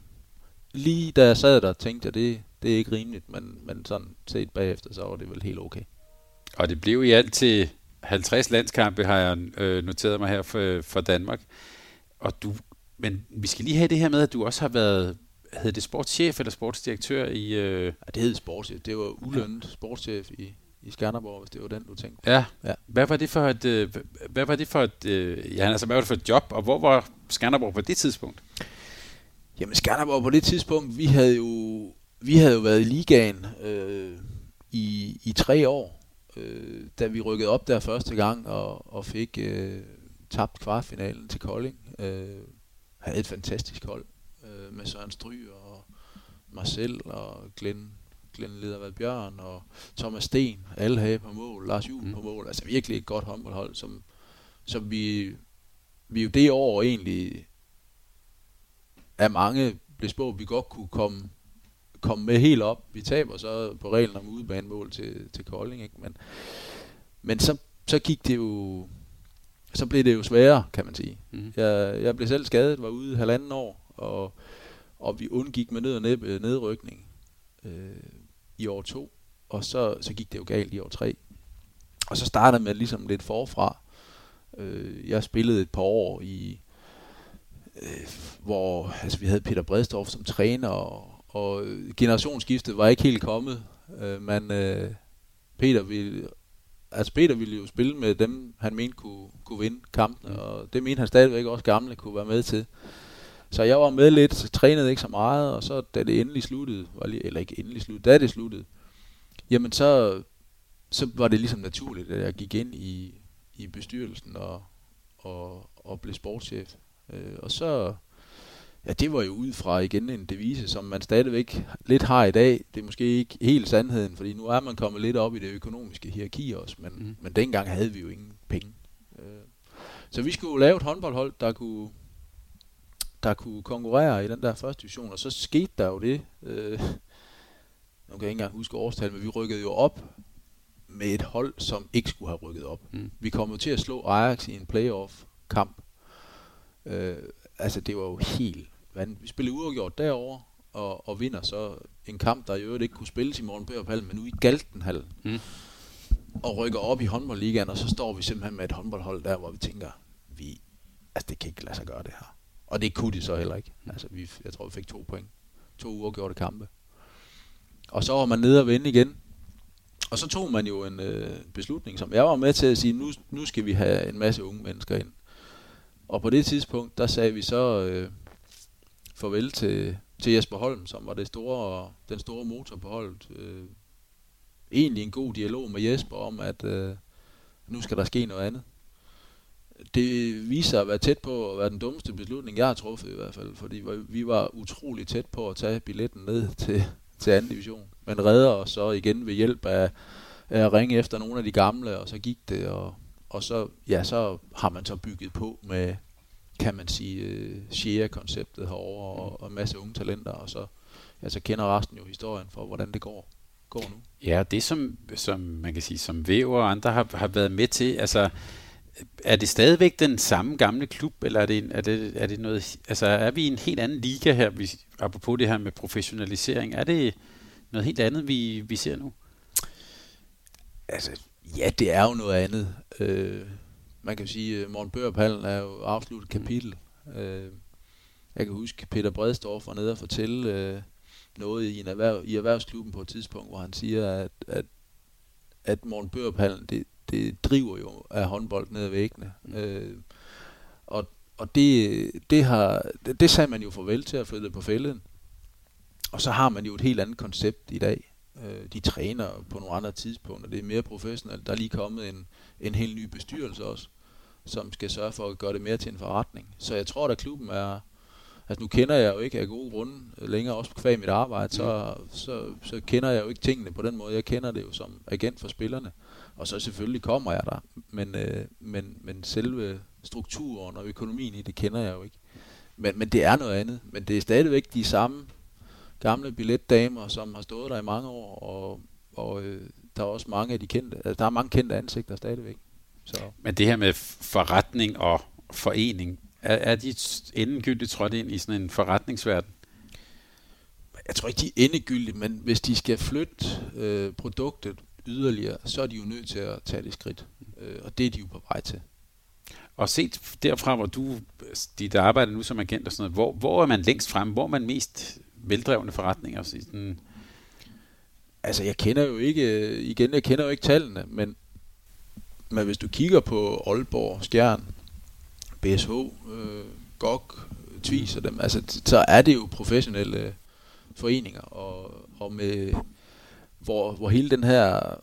lige da jeg sad der, tænkte jeg, det, det er ikke rimeligt, men, men sådan set bagefter, så var det vel helt okay. Og det blev i alt til 50 landskampe, har jeg øh, noteret mig her for, for Danmark. Og du, men vi skal lige have det her med, at du også har været hed det sportschef eller sportsdirektør i... Øh... Ja, det hed sportschef. Det var ulønnet sportschef i, i Skanderborg, hvis det var den, du tænkte på. Ja. ja. Hvad var det for et... Øh, hvad var det for et... Øh, ja, altså, hvad var det for et job, og hvor var Skanderborg på det tidspunkt? Jamen, Skanderborg på det tidspunkt, vi havde jo, vi havde jo været i ligaen øh, i, i tre år, øh, da vi rykkede op der første gang og, og fik øh, tabt kvartfinalen til Kolding. Øh, havde et fantastisk hold øh, med Søren Stry og Marcel og Glenn, Glenn Ledervad Bjørn og Thomas Sten, alle havde på mål, Lars Juhl mm. på mål, altså virkelig et godt håndboldhold, som, som vi, vi jo det år egentlig af mange blev spået, vi godt kunne komme, komme med helt op. Vi taber så på reglen om udebanemål til, til Kolding, ikke? Men, men så, så gik det jo, så blev det jo sværere, kan man sige. Mm. Jeg, jeg blev selv skadet, var ude halvanden år, og, og vi undgik med ned og ned, øh, nedrykning øh, i år to, og så, så gik det jo galt i år tre. Og så startede med ligesom lidt forfra. Øh, jeg spillede et par år i, øh, hvor altså, vi havde Peter Bredstorff som træner, og, og generationsskiftet var ikke helt kommet. Øh, men øh, Peter ville altså Peter ville jo spille med dem, han mente kunne, kunne vinde kampen, mm. og det mente han stadigvæk også gamle kunne være med til. Så jeg var med lidt, trænede ikke så meget, og så da det endelig sluttede, var lige, eller ikke endelig sluttede, da det sluttede, jamen så, så var det ligesom naturligt, at jeg gik ind i, i bestyrelsen og, og, og blev sportschef. Øh, og så, ja, det var jo ud fra igen en devise, som man stadigvæk lidt har i dag. Det er måske ikke helt sandheden, fordi nu er man kommet lidt op i det økonomiske hierarki også, men, mm. men dengang havde vi jo ingen penge. Øh, så vi skulle lave et håndboldhold, der kunne der kunne konkurrere i den der første division, og så skete der jo det, øh, nu kan jeg ikke engang huske årstal, men vi rykkede jo op med et hold, som ikke skulle have rykket op. Mm. Vi kom jo til at slå Ajax i en playoff-kamp. Øh, altså, det var jo helt vanvittigt. Vi spillede uafgjort derovre, og, og vinder så en kamp, der i øvrigt ikke kunne spilles i morgen på men nu i Galtenhallen. Mm. Og rykker op i håndboldligaen, og så står vi simpelthen med et håndboldhold der, hvor vi tænker, vi, altså det kan ikke lade sig gøre det her. Og det kunne de så heller ikke. Altså, vi, jeg tror, vi fik to point. To uafgjorte kampe. Og så var man nede og vende igen. Og så tog man jo en øh, beslutning, som jeg var med til at sige, nu, nu skal vi have en masse unge mennesker ind. Og på det tidspunkt, der sagde vi så øh, farvel til, til Jesper Holm, som var det store, den store motor på holdet. Øh, egentlig en god dialog med Jesper om, at øh, nu skal der ske noget andet det viser at være tæt på at være den dummeste beslutning, jeg har truffet i hvert fald, fordi vi var utrolig tæt på at tage billetten ned til, til anden division, men redder os så igen ved hjælp af, af at ringe efter nogle af de gamle, og så gik det, og, og så, ja, så har man så bygget på med, kan man sige, uh, share-konceptet herovre, og, og en masse unge talenter, og så, ja, så kender resten jo historien for, hvordan det går, går nu. Ja, det som, som man kan sige, som Væv og andre har, har været med til, altså er det stadigvæk den samme gamle klub, eller er det, er det, er det noget, altså er vi i en helt anden liga her, hvis, apropos det her med professionalisering, er det noget helt andet, vi, vi ser nu? Altså, ja, det er jo noget andet. Øh, man kan sige, at Morten Børpallen er jo afsluttet kapitel. Øh, jeg kan huske, Peter Bredstorff var nede og fortælle øh, noget i, en erhverv, i erhvervsklubben på et tidspunkt, hvor han siger, at, at, at Morten Børpallen, det, det driver jo af håndbold ned ad væggene. Mm. Øh, og og det, det, har, det, det sagde man jo farvel til at flytte på fælden. Og så har man jo et helt andet koncept i dag. Øh, de træner på nogle andre tidspunkter. Det er mere professionelt. Der er lige kommet en, en helt ny bestyrelse også, som skal sørge for at gøre det mere til en forretning. Så jeg tror, at klubben er... Altså nu kender jeg jo ikke af gode grunde længere, også kvæg mit arbejde, så, så, så kender jeg jo ikke tingene på den måde. Jeg kender det jo som agent for spillerne. Og så selvfølgelig kommer jeg der. Men, øh, men, men selve strukturen og økonomien i det kender jeg jo ikke. Men, men det er noget andet. Men det er stadigvæk de samme gamle billetdamer, som har stået der i mange år, og, og øh, der er også mange af de kendte, altså, der er mange kendte ansigter stadigvæk. Så. Men det her med forretning og forening, er, er de endegyldigt trådt ind i sådan en forretningsverden? Jeg tror ikke, de er endegyldigt, men hvis de skal flytte øh, produktet yderligere, så er de jo nødt til at tage det skridt. Øh, og det er de jo på vej til. Og set derfra, hvor du, dit arbejde nu som agent og sådan noget, hvor, hvor er man længst frem? Hvor er man mest veldrevne forretninger? Sådan altså, jeg kender jo ikke, øh, igen, jeg kender jo ikke tallene, men, men hvis du kigger på Aalborg, Skjern, BSH, øh, GOG, Tvis og dem, altså, så er det jo professionelle øh, foreninger, og, og med, hvor, hvor hele den her,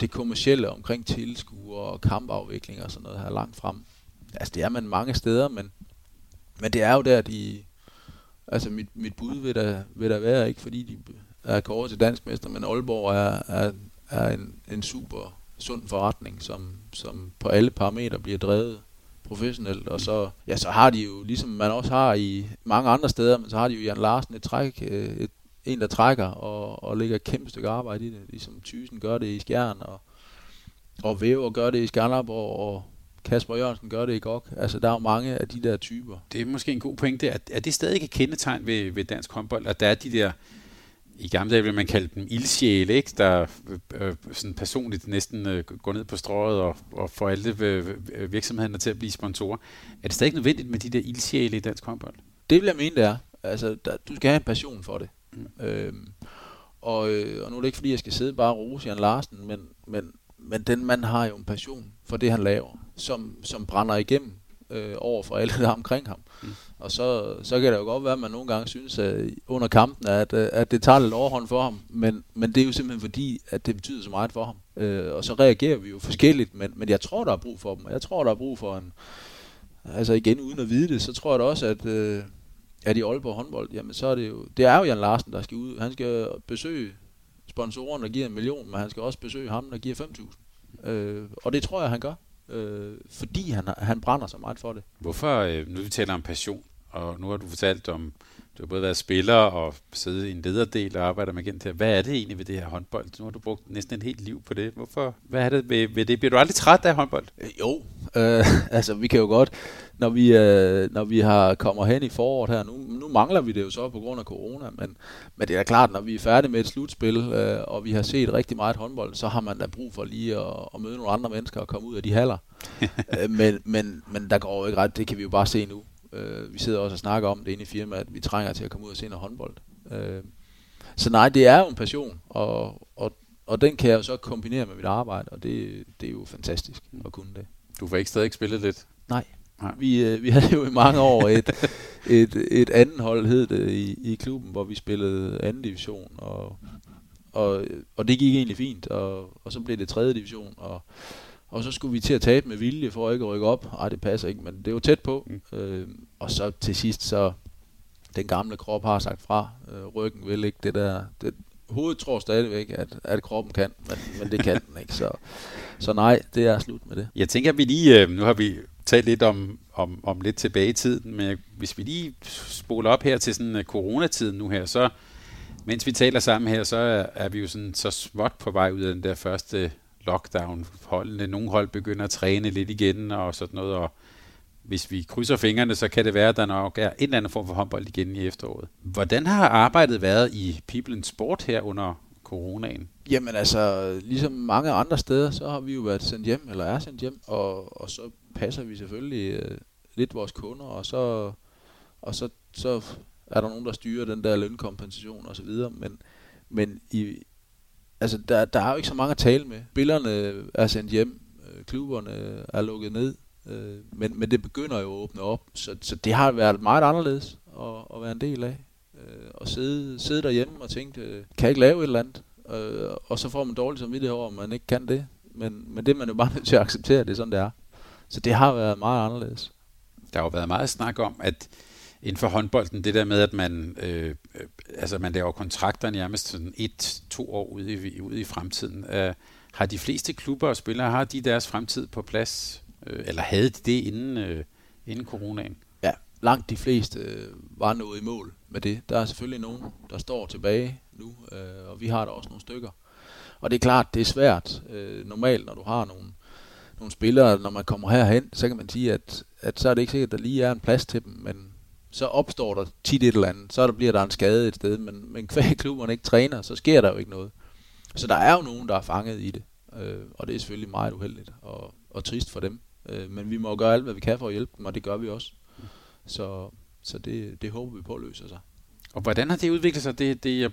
det kommercielle omkring tilskuere og kampafvikling og sådan noget her langt frem. Altså det er man mange steder, men, men det er jo der, de, altså mit, mit bud vil der, vil der være, ikke fordi de er kåret til dansk mester, men Aalborg er, er, er en, en super sund forretning, som, som på alle parametre bliver drevet professionelt, og så, ja, så har de jo, ligesom man også har i mange andre steder, men så har de jo Jan Larsen et træk, øh, et, en, der trækker og, og lægger et kæmpe stykke arbejde i det, ligesom Thysen gør det i Skjern, og, og Væver gør det i Skanderborg, og Kasper Jørgensen gør det i GOG. Altså, der er jo mange af de der typer. Det er måske en god pointe. Er, er det stadig et kendetegn ved, ved dansk håndbold, at der er de der, i gamle dage ville man kalde dem ildsjæle, ikke? der øh, sådan personligt næsten øh, går ned på strået og, og får alle øh, øh, virksomhederne til at blive sponsorer. Er det stadig nødvendigt med de der ildsjæle i dansk håndbold? Det vil jeg mene, det er. Altså, der, du skal have en passion for det. Mm. Øhm, og, øh, og nu er det ikke fordi, jeg skal sidde bare og rose Jan Larsen, men, men, men den mand har jo en passion for det, han laver, som, som brænder igennem øh, over for alle der omkring ham. Mm. Og så, så kan det jo godt være, at man nogle gange synes at under kampen, at, øh, at det tager lidt overhånd for ham. Men, men det er jo simpelthen fordi, at det betyder så meget for ham. Øh, og så reagerer vi jo forskelligt, men, men jeg tror, der er brug for dem. Jeg tror, der er brug for en... Altså igen, uden at vide det, så tror jeg da også, at... Øh, er de Aalborg håndbold, jamen så er det jo, det er jo Jan Larsen, der skal ud. Han skal besøge sponsoren, der giver en million, men han skal også besøge ham, der giver 5.000. Øh, og det tror jeg, han gør, øh, fordi han, han brænder så meget for det. Hvorfor, øh, nu vi taler om passion, og nu har du fortalt om, du har både været spiller og siddet i en lederdel og arbejder med agent Hvad er det egentlig ved det her håndbold? Nu har du brugt næsten et helt liv på det. Hvorfor? Hvad er det ved, ved det? Bliver du aldrig træt af håndbold? Øh, jo, øh, <laughs> altså vi kan jo godt, når vi, øh, når vi har kommer hen i foråret her, nu, nu mangler vi det jo så på grund af corona, men, men det er klart, når vi er færdige med et slutspil, øh, og vi har set rigtig meget håndbold, så har man da brug for lige at, at møde nogle andre mennesker og komme ud af de haller. <laughs> øh, men, men, men der går jo ikke ret, det kan vi jo bare se nu. Øh, vi sidder også og snakker om det inde i firmaet, at vi trænger til at komme ud og se noget håndbold. Øh, så nej, det er jo en passion, og, og, og den kan jeg jo så kombinere med mit arbejde, og det, det er jo fantastisk at kunne det. Du får ikke stadig spillet lidt? Nej. Nej. Vi, øh, vi havde jo i mange år et, et, et anden hold, hed det, i, i klubben, hvor vi spillede anden division, og, og, og det gik egentlig fint, og, og så blev det tredje division, og, og så skulle vi til at tabe med vilje for ikke at rykke op. Ej, det passer ikke, men det var tæt på. Mm. Øh, og så til sidst, så den gamle krop har sagt fra. Øh, ryggen vil ikke det der. Det, hovedet tror stadigvæk, at, at kroppen kan, men, men det kan den ikke. Så, så nej, det er slut med det. Jeg tænker, at vi lige, øh, nu har vi talt lidt om, om, om lidt tilbage i tiden, men hvis vi lige spoler op her til sådan uh, coronatiden nu her, så mens vi taler sammen her, så er, er vi jo sådan så småt på vej ud af den der første lockdown. Holdene, nogle hold begynder at træne lidt igen og sådan noget, og hvis vi krydser fingrene, så kan det være, at der nok er en eller anden form for håndbold igen i efteråret. Hvordan har arbejdet været i People in Sport her under coronaen? Jamen altså, ligesom mange andre steder, så har vi jo været sendt hjem, eller er sendt hjem, og, og så passer vi selvfølgelig øh, lidt vores kunder, og så, og så, så er der nogen, der styrer den der lønkompensation og så videre, men, men i, altså, der, der er jo ikke så mange at tale med. Spillerne er sendt hjem, øh, klubberne er lukket ned, øh, men, men det begynder jo at åbne op, så, så det har været meget anderledes at, at være en del af. Øh, og sidde, sidde derhjemme og tænke, øh, kan jeg ikke lave et eller andet? Øh, og så får man dårligt samvittighed over, at man ikke kan det. Men, men det er man jo bare <laughs> nødt til at acceptere, det er sådan, det er. Så det har været meget anderledes. Der har jo været meget snak om, at inden for håndbolden, det der med, at man, øh, øh, altså man laver kontrakter nærmest sådan et, to år ude i, ude i fremtiden. Øh, har de fleste klubber og spillere, har de deres fremtid på plads? Øh, eller havde de det inden, øh, inden coronaen? Ja, langt de fleste øh, var nået i mål med det. Der er selvfølgelig nogen, der står tilbage nu, øh, og vi har der også nogle stykker. Og det er klart, det er svært øh, normalt, når du har nogle, nogle spillere, når man kommer herhen, så kan man sige, at, at så er det ikke sikkert, at der lige er en plads til dem, men så opstår der tit et eller andet, så der bliver der en skade et sted, men, men <laughs> hver klubberne ikke træner, så sker der jo ikke noget. Så der er jo nogen, der er fanget i det, øh, og det er selvfølgelig meget uheldigt og, og trist for dem. Øh, men vi må gøre alt, hvad vi kan for at hjælpe dem, og det gør vi også. Så, så det, det håber vi på at løse sig. Og hvordan har det udviklet sig? Det, det jeg,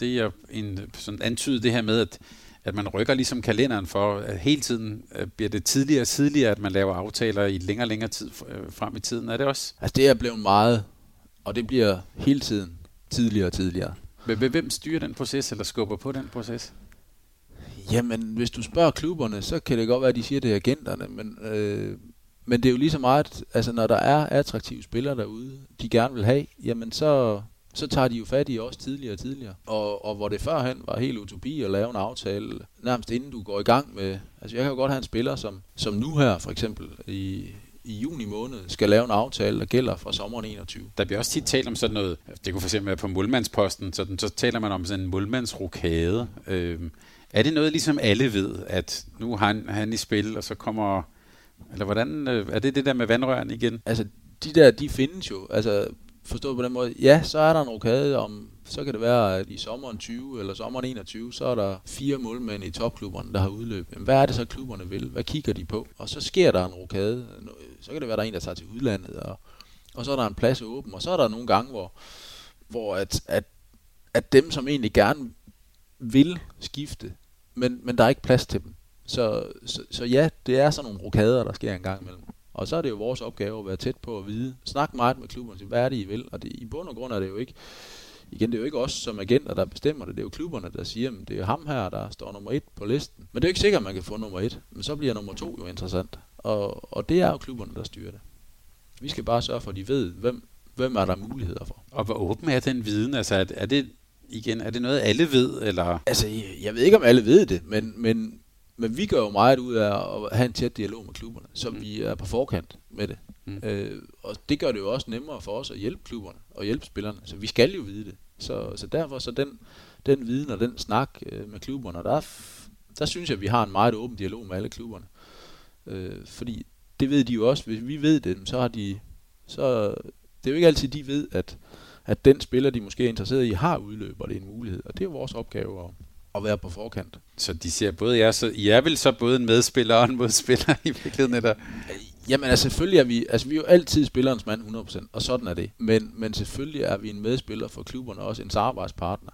det jeg en, sådan antydet det her med, at, at man rykker ligesom kalenderen for, at hele tiden øh, bliver det tidligere og tidligere, at man laver aftaler i længere og længere tid øh, frem i tiden. Er det også? Altså det er blevet meget, og det bliver hele tiden tidligere og tidligere. Hvem styrer den proces, eller skubber på den proces? Jamen, hvis du spørger klubberne, så kan det godt være, at de siger, det er agenterne, men, øh, men det er jo lige så meget, altså når der er attraktive spillere derude, de gerne vil have, jamen så, så tager de jo fat i os tidligere og tidligere. Og, og hvor det førhen var helt utopi at lave en aftale, nærmest inden du går i gang med... Altså jeg kan jo godt have en spiller, som, som nu her for eksempel i, i juni måned skal lave en aftale, der gælder fra sommeren 21. Der bliver også tit talt om sådan noget, det kunne for eksempel være på målmandsposten, så, så taler man om sådan en målmandsrokade. Øhm, er det noget, ligesom alle ved, at nu har han, han i spil, og så kommer... Eller hvordan, øh, er det det der med vandrøren igen? Altså, de der, de findes jo. Altså, forstået på den måde, ja, så er der en rokade om, så kan det være, at i sommeren 20 eller sommeren 21, så er der fire målmænd i topklubberne, der har udløb. Men hvad er det så, klubberne vil? Hvad kigger de på? Og så sker der en rokade. Så kan det være, der er en, der tager til udlandet, og, og så er der en plads åben. Og så er der nogle gange, hvor, hvor at, at, at dem, som egentlig gerne vil skifte, men, men der er ikke plads til dem. Så, så, så ja, det er sådan nogle rokader, der sker en gang imellem. Og så er det jo vores opgave at være tæt på at vide. Snak meget med klubberne, hvad er det, I vil? Og det, i bund og grund er det jo ikke, igen, det er jo ikke os som agenter, der bestemmer det. Det er jo klubberne, der siger, at det er ham her, der står nummer et på listen. Men det er jo ikke sikkert, at man kan få nummer et. Men så bliver nummer to jo interessant. Og, og det er jo klubberne, der styrer det. Vi skal bare sørge for, at de ved, hvem, hvem er der muligheder for. Og hvor åben er den viden? Altså, er, er det igen, er det noget, alle ved? Eller? Altså, jeg ved ikke, om alle ved det, men, men men vi gør jo meget ud af at have en tæt dialog med klubberne, så mm. vi er på forkant med det. Mm. Øh, og det gør det jo også nemmere for os at hjælpe klubberne og hjælpe spillerne. Så vi skal jo vide det. Så, så derfor så den, den viden og den snak øh, med klubberne, der, der synes jeg, at vi har en meget åben dialog med alle klubberne. Øh, fordi det ved de jo også. Hvis vi ved det, så har de... Så, det er jo ikke altid, de ved, at, at den spiller, de måske er interesseret i, har udløb, og det er en mulighed. Og det er vores opgave at, at være på forkant. Så de siger både jer, så I er vel så både en medspiller og en modspiller <laughs> i virkeligheden, eller? Jamen altså selvfølgelig er vi, altså vi er jo altid spillerens mand 100%, og sådan er det. Men, men selvfølgelig er vi en medspiller for klubberne, også en samarbejdspartner,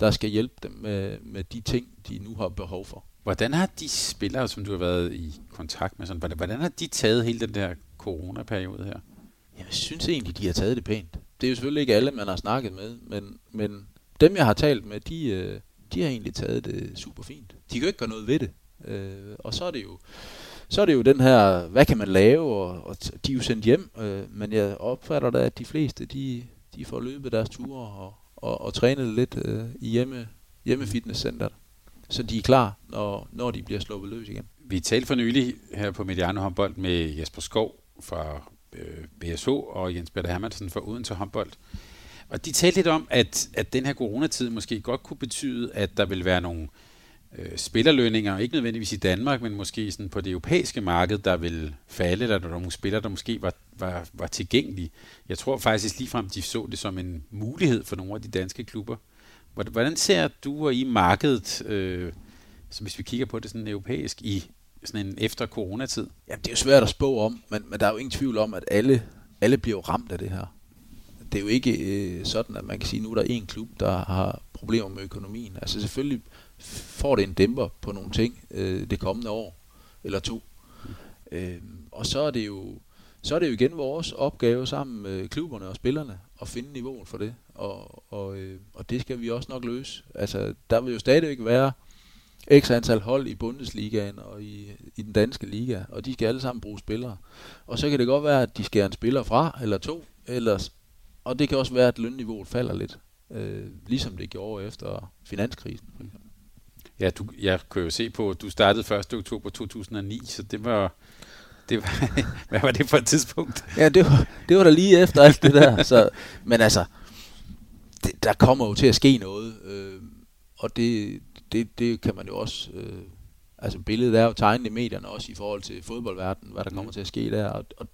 der skal hjælpe dem med, med de ting, de nu har behov for. Hvordan har de spillere, som du har været i kontakt med, sådan, hvordan har de taget hele den der coronaperiode her? Jeg synes egentlig, de har taget det pænt. Det er jo selvfølgelig ikke alle, man har snakket med, men, men dem, jeg har talt med, de, øh, de har egentlig taget det super fint. De kan jo ikke gøre noget ved det. Øh, og så er det jo så er det jo den her, hvad kan man lave, og, og de er jo sendt hjem, øh, men jeg opfatter da, at de fleste, de, de får løbet deres ture og, og, og trænet lidt øh, i hjemme, hjemmefitnesscenteret, så de er klar, når, når de bliver sluppet løs igen. Vi talte for nylig her på Mediano håndbold med Jesper Skov fra øh, BSH og Jens Peter Hermansen fra Odense håndbold, og de talte lidt om, at, at den her coronatid måske godt kunne betyde, at der vil være nogle øh, spillerlønninger, ikke nødvendigvis i Danmark, men måske sådan på det europæiske marked, der vil falde, eller der er nogle spillere, der måske var, var, var tilgængelige. Jeg tror faktisk ligefrem, de så det som en mulighed for nogle af de danske klubber. Hvordan ser du og I markedet, øh, så hvis vi kigger på det sådan europæisk, i sådan en efter coronatid? Jamen, det er jo svært at spå om, men, men der er jo ingen tvivl om, at alle, alle bliver ramt af det her. Det er jo ikke øh, sådan, at man kan sige, at nu er der en klub, der har problemer med økonomien. Altså selvfølgelig får det en dæmper på nogle ting øh, det kommende år, eller to. Øh, og så er det jo så er det jo igen vores opgave sammen med klubberne og spillerne at finde niveauet for det. Og, og, øh, og det skal vi også nok løse. Altså, der vil jo stadigvæk være x antal hold i Bundesligaen og i, i den danske liga, og de skal alle sammen bruge spillere. Og så kan det godt være, at de skærer en spiller fra, eller to, eller og det kan også være, at lønniveauet falder lidt, øh, ligesom det gjorde efter finanskrisen. For eksempel. Ja, du, jeg kan jo se på, at du startede 1. oktober 2009, så det var, det var, <laughs> hvad var det for et tidspunkt? Ja, det var, det var da lige efter alt det der. Så, men altså, det, der kommer jo til at ske noget, øh, og det, det, det kan man jo også... Øh, altså billedet er jo tegnet i medierne også i forhold til fodboldverdenen, hvad der kommer mm. til at ske der. Og, og,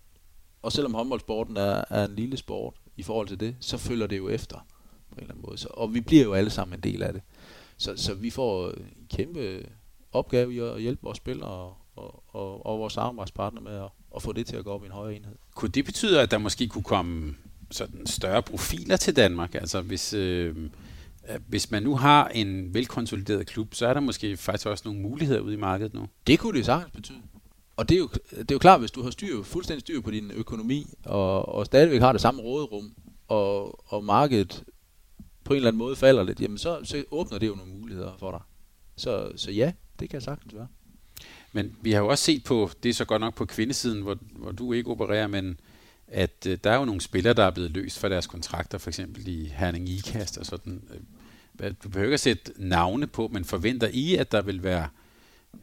og selvom håndboldsporten er, er en lille sport i forhold til det, så følger det jo efter på en eller anden måde. Så, og vi bliver jo alle sammen en del af det. Så, så vi får en kæmpe opgave i at hjælpe vores spillere og, og, og, og vores samarbejdspartner med at, at få det til at gå op i en højere enhed. Kunne det betyde, at der måske kunne komme sådan større profiler til Danmark? Altså hvis, øh, hvis man nu har en velkonsolideret klub, så er der måske faktisk også nogle muligheder ude i markedet nu. Det kunne det sagtens betyde. Og det er, jo, det er jo klart, hvis du har styr, fuldstændig styr på din økonomi, og, og stadigvæk har det samme råderum, og, og markedet på en eller anden måde falder lidt, jamen så, så åbner det jo nogle muligheder for dig. Så, så ja, det kan sagtens være. Men vi har jo også set på, det er så godt nok på kvindesiden, hvor, hvor du ikke opererer, men at øh, der er jo nogle spillere, der er blevet løst fra deres kontrakter, for eksempel i Herning Ikast og sådan. Øh, du behøver ikke at sætte navne på, men forventer I, at der vil være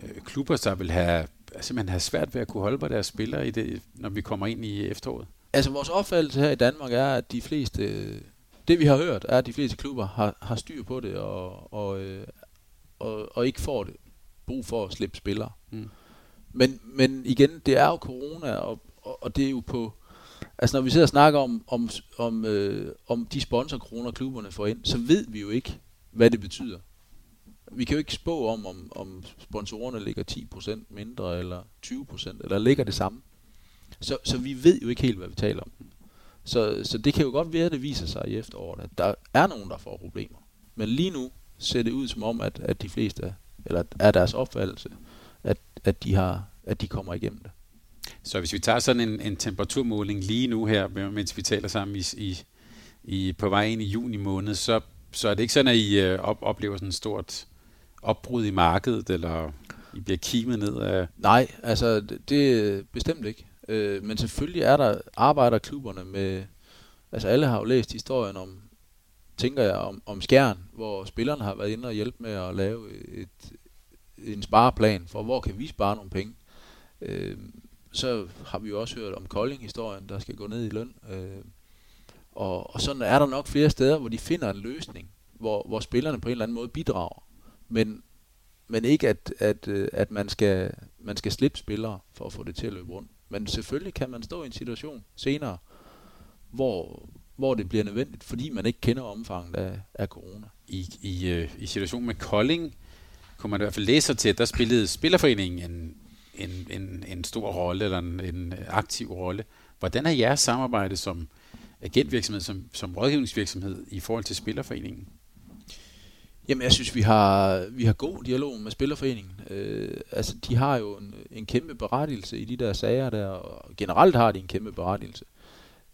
øh, klubber, der vil have, simpelthen have svært ved at kunne holde på deres spillere, i det, når vi kommer ind i efteråret? Altså vores opfattelse her i Danmark er, at de fleste, det vi har hørt, er, at de fleste klubber har, har styr på det, og, og, øh, og, og ikke får det brug for at slippe spillere. Mm. Men, men igen, det er jo corona, og, og, og det er jo på... Altså når vi sidder og snakker om, om, om, øh, om de sponsorkroner, klubberne får ind, så ved vi jo ikke, hvad det betyder. Vi kan jo ikke spå om, om, om sponsorerne ligger 10% mindre, eller 20%, eller ligger det samme. Så, så vi ved jo ikke helt, hvad vi taler om. Så, så det kan jo godt være, at det viser sig i efteråret, at der er nogen, der får problemer. Men lige nu ser det ud som om, at, at de fleste eller er deres opfattelse, at, at, de har, at de kommer igennem det. Så hvis vi tager sådan en, en temperaturmåling lige nu her, mens vi taler sammen i, i, i, på vej ind i juni måned, så, så er det ikke sådan, at I øh, op, oplever sådan et stort opbrud i markedet, eller I bliver kimet ned af... Nej, altså det, det bestemt ikke. Øh, men selvfølgelig er der arbejderklubberne med... Altså alle har jo læst historien om, tænker jeg, om, om Skjern, hvor spillerne har været inde og hjælpe med at lave et, en spareplan for, hvor kan vi spare nogle penge. Øh, så har vi jo også hørt om Kolding-historien, der skal gå ned i løn. Øh, og, og sådan er der nok flere steder, hvor de finder en løsning, hvor, hvor spillerne på en eller anden måde bidrager. Men, men ikke at, at, øh, at man, skal, man skal slippe spillere for at få det til at løbe rundt. Men selvfølgelig kan man stå i en situation senere, hvor, hvor det bliver nødvendigt, fordi man ikke kender omfanget af, af corona. I, i, øh, I situationen med Kolding kunne man i hvert fald læse sig til, at der spillede Spillerforeningen en, en, en, en stor rolle, eller en, en aktiv rolle. Hvordan er jeres samarbejde som agentvirksomhed, som, som rådgivningsvirksomhed i forhold til Spillerforeningen? Jamen, jeg synes, vi har, vi har god dialog med Spillerforeningen. Øh, altså, de har jo en, en kæmpe berettigelse i de der sager der, og generelt har de en kæmpe berettigelse.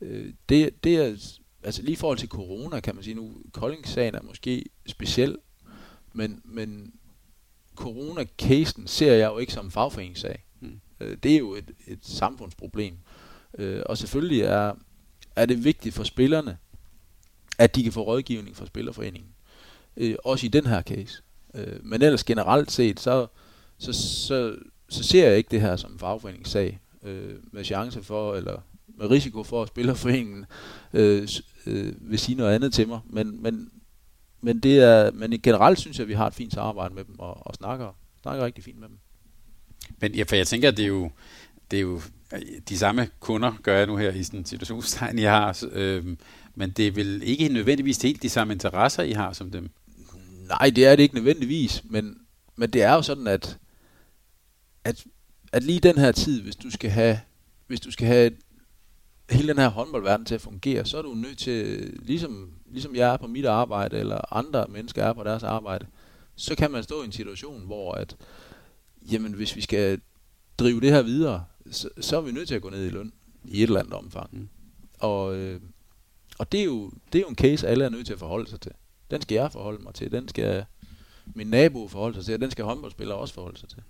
Øh, det, det er, altså lige i forhold til corona, kan man sige nu, Kolding-sagen er måske speciel, men, men corona-casen ser jeg jo ikke som en fagforeningssag. Mm. Øh, det er jo et, et samfundsproblem. Øh, og selvfølgelig er, er det vigtigt for spillerne, at de kan få rådgivning fra Spillerforeningen. Øh, også i den her case. Øh, men ellers generelt set, så, så, så, så ser jeg ikke det her som en fagforeningssag øh, med chance for, eller med risiko for, at Spillerforeningen øh, øh, vil sige noget andet til mig. Men, men, men, det er, men generelt synes jeg, at vi har et fint samarbejde med dem, og, og snakker, snakker rigtig fint med dem. Men ja, for jeg tænker, at det er jo, det er jo de samme kunder, gør jeg nu her i sådan en situationstegn, jeg har, øh, men det er vel ikke nødvendigvis helt de samme interesser, I har som dem? Nej, det er det ikke nødvendigvis, men, men det er jo sådan, at, at, at lige den her tid, hvis du skal have, hvis du skal have hele den her håndboldverden til at fungere, så er du nødt til, ligesom, ligesom jeg er på mit arbejde, eller andre mennesker er på deres arbejde, så kan man stå i en situation, hvor at, jamen, hvis vi skal drive det her videre, så, så er vi nødt til at gå ned i løn i et eller andet omfang. Mm. Og, øh, og det, er jo, det er jo en case, alle er nødt til at forholde sig til. Den skal jeg forholde mig til, den skal min nabo forholde sig til, og den skal håndboldspillere også forholde sig til.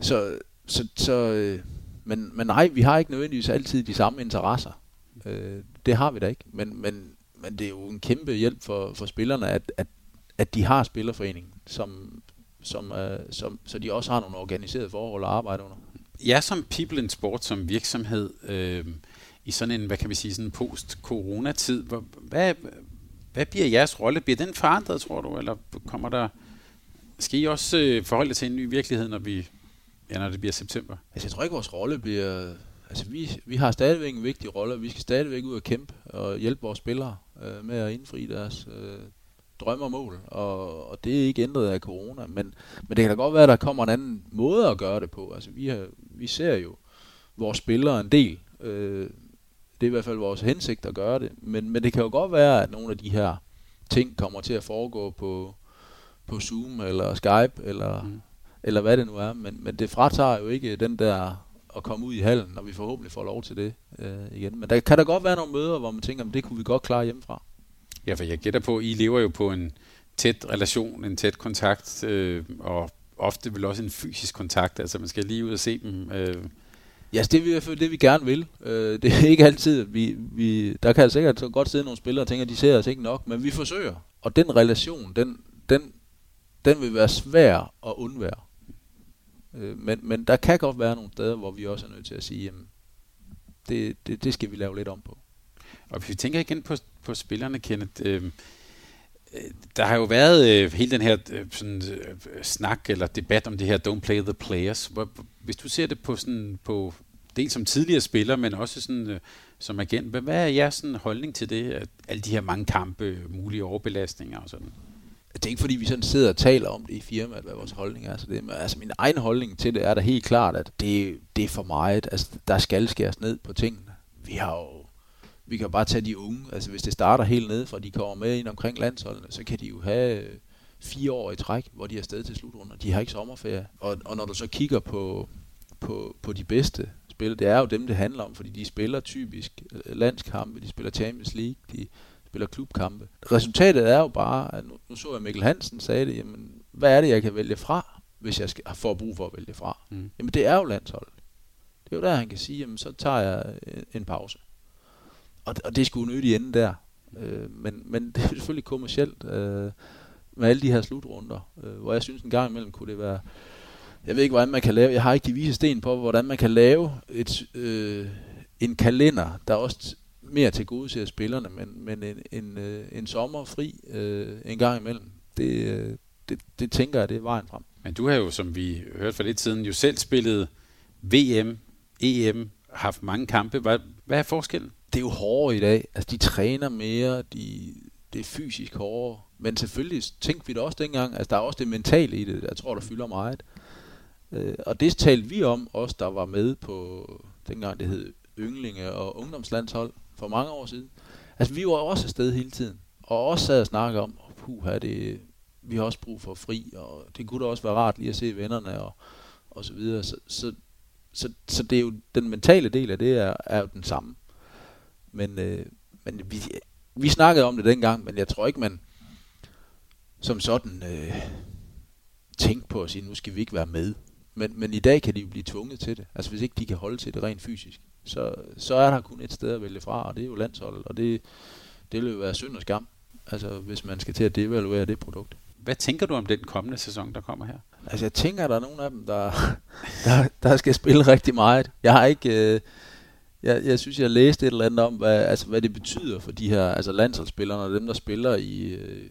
Så, så, så øh, men, men nej, vi har ikke nødvendigvis altid de samme interesser. Øh, det har vi da ikke. Men, men, men det er jo en kæmpe hjælp for, for spillerne, at, at, at de har spillerforening, som, som, øh, som, så de også har nogle organiserede forhold at arbejde under. Ja, som People in Sport, som virksomhed, øh, i sådan en, hvad kan vi sige, sådan post-corona-tid, hvad, hvad bliver jeres rolle? Bliver den forandret, tror du, eller kommer der, skal I også øh, forholde til en ny virkelighed, når vi Ja, når det bliver september. Altså, jeg tror ikke, vores rolle bliver... Altså, vi, vi har stadigvæk en vigtig rolle, vi skal stadigvæk ud og kæmpe og hjælpe vores spillere øh, med at indfri deres øh, drømme og mål. Og, og det er ikke ændret af corona, men, men det kan da godt være, at der kommer en anden måde at gøre det på. Altså, vi, har, vi ser jo vores spillere en del. Øh, det er i hvert fald vores hensigt at gøre det. Men, men det kan jo godt være, at nogle af de her ting kommer til at foregå på, på Zoom eller Skype eller... Mm eller hvad det nu er. Men, men det fratager jo ikke den der at komme ud i hallen, når vi forhåbentlig får lov til det øh, igen. Men der kan der godt være nogle møder, hvor man tænker, at det kunne vi godt klare hjemmefra. Ja, for jeg gætter på, at I lever jo på en tæt relation, en tæt kontakt, øh, og ofte vel også en fysisk kontakt, altså man skal lige ud og se dem. Øh. Ja, det er i hvert fald det, vi gerne vil. Øh, det er ikke altid, vi, vi, der kan sikkert godt sidde nogle spillere og tænke, at de ser os ikke nok, men vi forsøger. Og den relation, den, den, den vil være svær at undvære. Øh, men, men der kan godt være nogle steder, hvor vi også er nødt til at sige, jamen, det, det, det skal vi lave lidt om på. Og hvis vi tænker igen på, på spillerne, Kenneth, øh der har jo været øh, hele den her øh, sådan, øh, snak eller debat om det her don't play the players. Hvor, hvis du ser det på sådan på dels som tidligere spiller, men også sådan øh, som agent, hvad er jeres sådan, holdning til det? At alle de her mange kampe, mulige overbelastninger og sådan? det er ikke fordi, vi sådan sidder og taler om det i firmaet, hvad vores holdning er. Så det, altså min egen holdning til det er da helt klart, at det, det er for meget. Altså, der skal skæres ned på tingene. Vi har jo vi kan bare tage de unge. Altså hvis det starter helt ned fra de kommer med ind omkring landsholdene, så kan de jo have fire år i træk, hvor de er sted til slutrunder. De har ikke sommerferie. Og, og når du så kigger på, på, på de bedste spil, det er jo dem, det handler om, fordi de spiller typisk landskampe, de spiller Champions League, de spiller klubkampe. Resultatet er jo bare, at nu, nu så jeg Mikkel Hansen sagde det, jamen, hvad er det, jeg kan vælge fra, hvis jeg skal, får brug for at vælge fra? Mm. Jamen, det er jo landsholdet. Det er jo der, han kan sige, jamen, så tager jeg en, en pause. Og, og det skulle nødt i ende der. Øh, men, men det er selvfølgelig kommercielt øh, med alle de her slutrunder, øh, hvor jeg synes en gang imellem kunne det være, jeg ved ikke, hvordan man kan lave, jeg har ikke de vise sten på, hvordan man kan lave et, øh, en kalender, der også mere til gode ser spillerne, men, men en, en, øh, en sommerfri øh, en gang imellem, det, øh, det, det tænker jeg, det er vejen frem. Men du har jo, som vi hørte for lidt siden, jo selv spillet VM, EM, haft mange kampe. Hvad, hvad er forskellen? Det er jo hårdere i dag. Altså, de træner mere, de, det er fysisk hårdere. Men selvfølgelig tænkte vi det også dengang. Altså, der er også det mentale i det, jeg tror, der fylder meget. Øh, og det talte vi om, os der var med på, dengang det hed ynglinge og ungdomslandshold, for mange år siden. Altså, vi var også afsted hele tiden, og også sad og snakkede om, puh, er det, vi har også brug for fri, og det kunne da også være rart lige at se vennerne, og, og så videre. Så, så, så, så det er jo, den mentale del af det er, er jo den samme. Men, øh, men vi, vi snakkede om det dengang, men jeg tror ikke, man som sådan øh, tænkte på at sige, nu skal vi ikke være med. Men, men i dag kan de jo blive tvunget til det. Altså hvis ikke de kan holde til det rent fysisk så, så er der kun et sted at vælge fra, og det er jo landsholdet, og det, det vil jo være synd og skam, altså hvis man skal til at devaluere det produkt. Hvad tænker du om den kommende sæson, der kommer her? Altså jeg tænker, at der er nogle af dem, der, <laughs> der, der skal spille rigtig meget. Jeg har ikke... Øh, jeg, jeg synes, jeg læste et eller andet om, hvad, altså, hvad det betyder for de her altså landsholdsspillerne, og dem, der spiller i øh,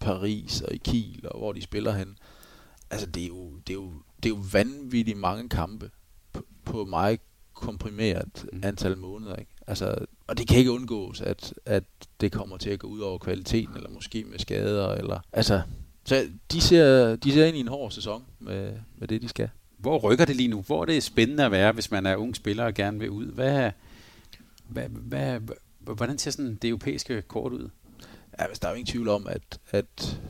Paris og i Kiel, og hvor de spiller hen. Altså, det er jo, det er jo, det er jo vanvittigt mange kampe på, på meget komprimeret mm. antal måneder. Ikke? Altså og det kan ikke undgås, at, at det kommer til at gå ud over kvaliteten, eller måske med skader, eller, altså, så de ser, de ser ind i en hård sæson med, med det, de skal. Hvor rykker det lige nu? Hvor er det spændende at være, hvis man er ung spiller og gerne vil ud? Hvad, hvad, hvad, hvordan ser sådan det europæiske kort ud? Ja, hvis der er jo ingen tvivl om, at, at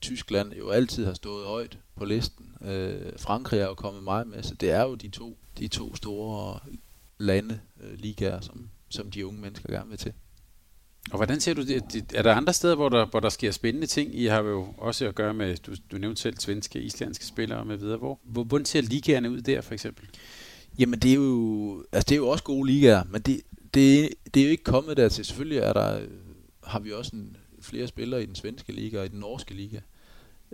Tyskland jo altid har stået højt på listen. Øh, Frankrig er jo kommet meget med, så det er jo de to, de to store lande, øh, ligaer, som, som de unge mennesker gerne vil til. Og hvordan ser du det? Er der andre steder, hvor der, hvor der sker spændende ting? I har jo også at gøre med, du, du nævnte selv svenske, islandske spillere med videre. Hvor, hvor, hvordan ser ligaerne ud der, for eksempel? Jamen, det er jo, altså, det er jo også gode ligaer, men det, det, det er jo ikke kommet dertil. Selvfølgelig er der, har vi også en, flere spillere i den svenske liga og i den norske liga.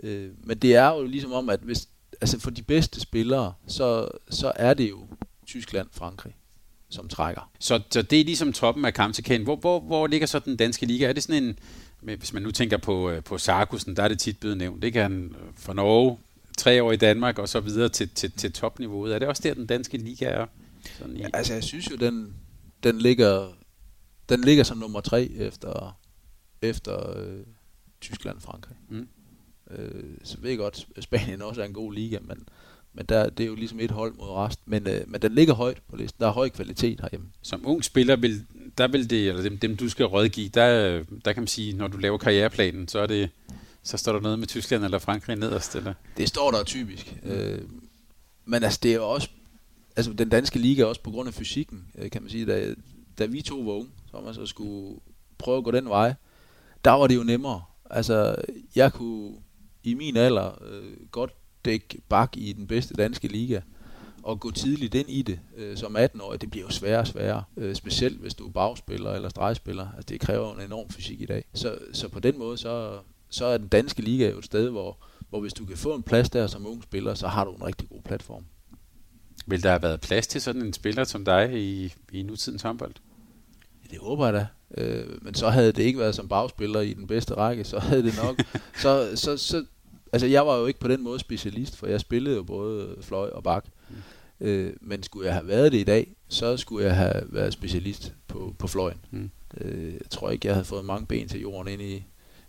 Øh, men det er jo ligesom om, at hvis, altså for de bedste spillere, så, så er det jo Tyskland, Frankrig, som trækker. Så, så det er ligesom toppen af kampsekanen. Hvor, hvor, hvor ligger så den danske liga? Er det sådan en, hvis man nu tænker på, øh, på Sarkusen, der er det tit blevet nævnt. Det kan han fra Norge, tre år i Danmark og så videre til, til, til topniveauet. Er det også der, den danske liga er? Sådan i? Ja, altså jeg synes jo, den, den ligger den ligger som nummer tre efter, efter øh, Tyskland og Frankrig. Mm. Øh, så ved jeg godt, Spanien også er en god liga, men, men der, det er jo ligesom et hold mod rest. Men, øh, men den ligger højt på listen. Der er høj kvalitet herhjemme. Som ung spiller, vil, der vil det, eller dem, dem du skal rådgive, der, der kan man sige, når du laver karriereplanen, så er det, så står der noget med Tyskland eller Frankrig nederst, eller? Det står der typisk. Øh, men altså, det er jo også, altså den danske liga også på grund af fysikken, øh, kan man sige, da, da vi to var unge, så man så skulle prøve at gå den vej, der var det jo nemmere. Altså, jeg kunne i min alder øh, godt dække bak i den bedste danske liga, og gå tidligt ind i det øh, som 18-årig, det bliver jo sværere og sværere. Øh, specielt hvis du er bagspiller eller stregspiller. Altså, det kræver en enorm fysik i dag. Så, så på den måde, så, så er den danske liga jo et sted, hvor, hvor hvis du kan få en plads der som ung spiller, så har du en rigtig god platform. Vil der have været plads til sådan en spiller som dig i, i nutidens håndbold? Ja, det håber jeg da. Øh, men så havde det ikke været som bagspiller i den bedste række, så havde det nok... <laughs> så, så, så, altså jeg var jo ikke på den måde specialist, for jeg spillede jo både fløj og bak. Mm. Øh, men skulle jeg have været det i dag, så skulle jeg have været specialist på, på fløjen. Mm. Øh, jeg tror ikke, jeg havde fået mange ben til jorden ind i,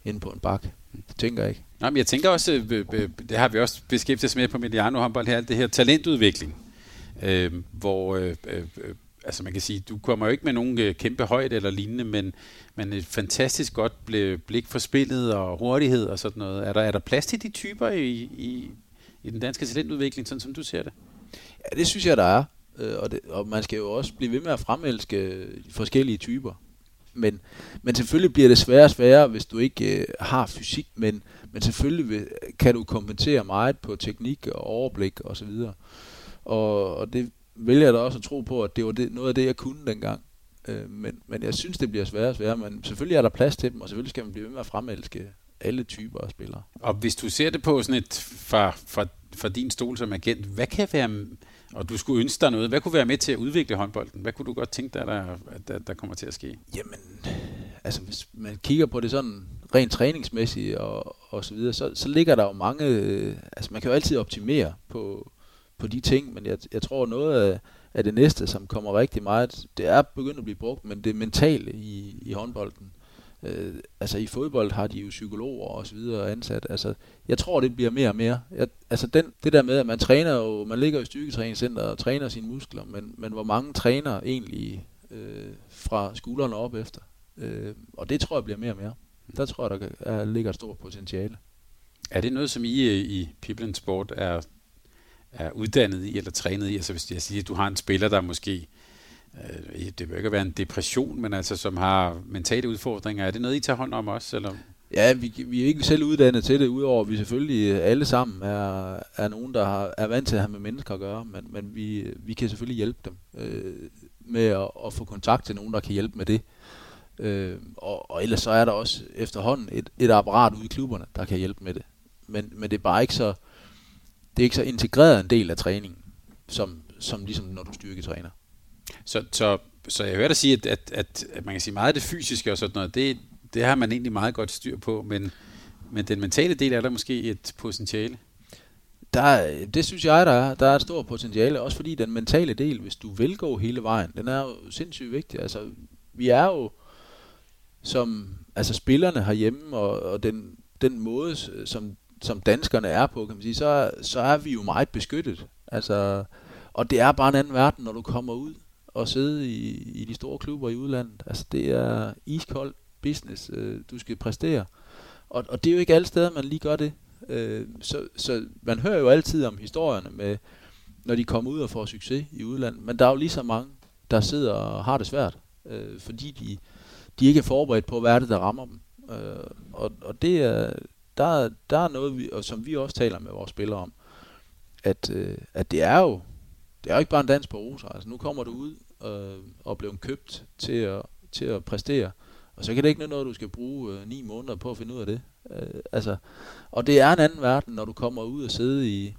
inde på en bak. Det tænker jeg ikke. Nej, men jeg tænker også, øh, øh, det har vi også beskæftiget os med på Mediano håndbold her, det her talentudvikling, øh, hvor øh, øh, altså man kan sige, du kommer jo ikke med nogen øh, kæmpe højde eller lignende, men, men et fantastisk godt blik for spillet og hurtighed og sådan noget. Er der, er der plads til de typer i, i, i den danske talentudvikling, sådan som du ser det? Ja, det synes jeg, der er. Øh, og, det, og man skal jo også blive ved med at fremelske øh, forskellige typer. Men, men selvfølgelig bliver det sværere og sværere, hvis du ikke øh, har fysik, men, men selvfølgelig vil, kan du kompensere meget på teknik og overblik osv. Og, så videre. og, og det vælger jeg da også at tro på, at det var det, noget af det, jeg kunne dengang. Øh, men, men jeg synes, det bliver sværere og sværere, men selvfølgelig er der plads til dem, og selvfølgelig skal man blive ved med at fremelske alle typer af spillere. Og hvis du ser det på sådan et fra, fra, fra din stol som agent, hvad kan være, og du skulle ønske dig noget, hvad kunne være med til at udvikle håndbolden? Hvad kunne du godt tænke dig, der, der, der kommer til at ske? Jamen, altså hvis man kigger på det sådan rent træningsmæssigt og, og så videre, så, så ligger der jo mange, altså man kan jo altid optimere på, på de ting, men jeg, jeg tror noget af, af det næste, som kommer rigtig meget, det er begyndt at blive brugt, men det mentale i, i håndbolden. Øh, altså i fodbold har de jo psykologer og så videre ansat. Altså, jeg tror, det bliver mere og mere. Jeg, altså den, det der med, at man træner jo, man ligger i styrketræningscenter og træner sine muskler, men, men hvor mange træner egentlig øh, fra skuldrene op efter. Øh, og det tror jeg bliver mere og mere. Der tror jeg, der er, ligger et stort potentiale. Er det noget, som I øh, i People Sport er er uddannet i eller trænet i. Altså hvis jeg siger, at du har en spiller, der måske, øh, det vil ikke være en depression, men altså som har mentale udfordringer, er det noget, I tager hånd om også? Eller? Ja, vi, vi er ikke selv uddannet til det, udover at vi selvfølgelig alle sammen er, er nogen, der har, er vant til at have med mennesker at gøre, men, men vi, vi kan selvfølgelig hjælpe dem øh, med at, at få kontakt til nogen, der kan hjælpe med det. Øh, og, og ellers så er der også efterhånden et, et apparat ude i klubberne, der kan hjælpe med det. Men, men det er bare ikke så, det er ikke så integreret en del af træningen, som, som ligesom når du styrketræner. Så, så, så jeg hører dig sige, at, at, at, at man kan sige meget af det fysiske og sådan noget, det, det har man egentlig meget godt styr på, men, men den mentale del er der måske et potentiale? Der, det synes jeg, der er. Der er et stort potentiale, også fordi den mentale del, hvis du vil gå hele vejen, den er jo sindssygt vigtig. Altså, vi er jo som altså spillerne herhjemme og, og den, den måde, som, som danskerne er på, kan man sige, så, så er vi jo meget beskyttet. Altså, og det er bare en anden verden, når du kommer ud og sidder i, i de store klubber i udlandet. Altså, det er iskold business, øh, du skal præstere. Og, og det er jo ikke alle steder, man lige gør det. Øh, så, så man hører jo altid om historierne med, når de kommer ud og får succes i udlandet. Men der er jo lige så mange, der sidder og har det svært, øh, fordi de, de ikke er forberedt på, hvad er det, der rammer dem. Øh, og, og det er, der, der er noget, vi, og som vi også taler med vores spillere om, at, øh, at det er jo det er jo ikke bare en dans på roser. Altså, nu kommer du ud øh, og bliver købt til at, til at præstere, og så kan det ikke noget, du skal bruge øh, ni måneder på at finde ud af det. Øh, altså, og det er en anden verden, når du kommer ud og sidder i,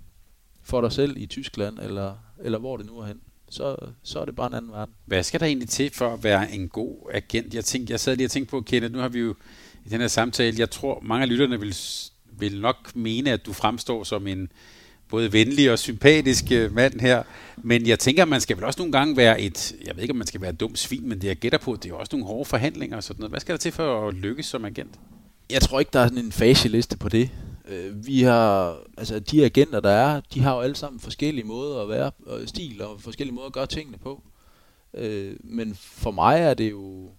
for dig selv i Tyskland, eller, eller hvor det nu er hen. Så, så er det bare en anden verden. Hvad skal der egentlig til for at være en god agent? Jeg, tænkte, jeg sad lige og tænkte på, Kenneth, nu har vi jo i den her samtale, jeg tror, mange af lytterne vil, vil nok mene, at du fremstår som en både venlig og sympatisk øh, mand her. Men jeg tænker, man skal vel også nogle gange være et, jeg ved ikke, om man skal være et dumt svin, men det jeg gætter på, det er også nogle hårde forhandlinger og sådan noget. Hvad skal der til for at lykkes som agent? Jeg tror ikke, der er sådan en faseliste på det. Øh, vi har, altså de agenter, der er, de har jo alle sammen forskellige måder at være, og stil og forskellige måder at gøre tingene på. Øh, men for mig er det jo,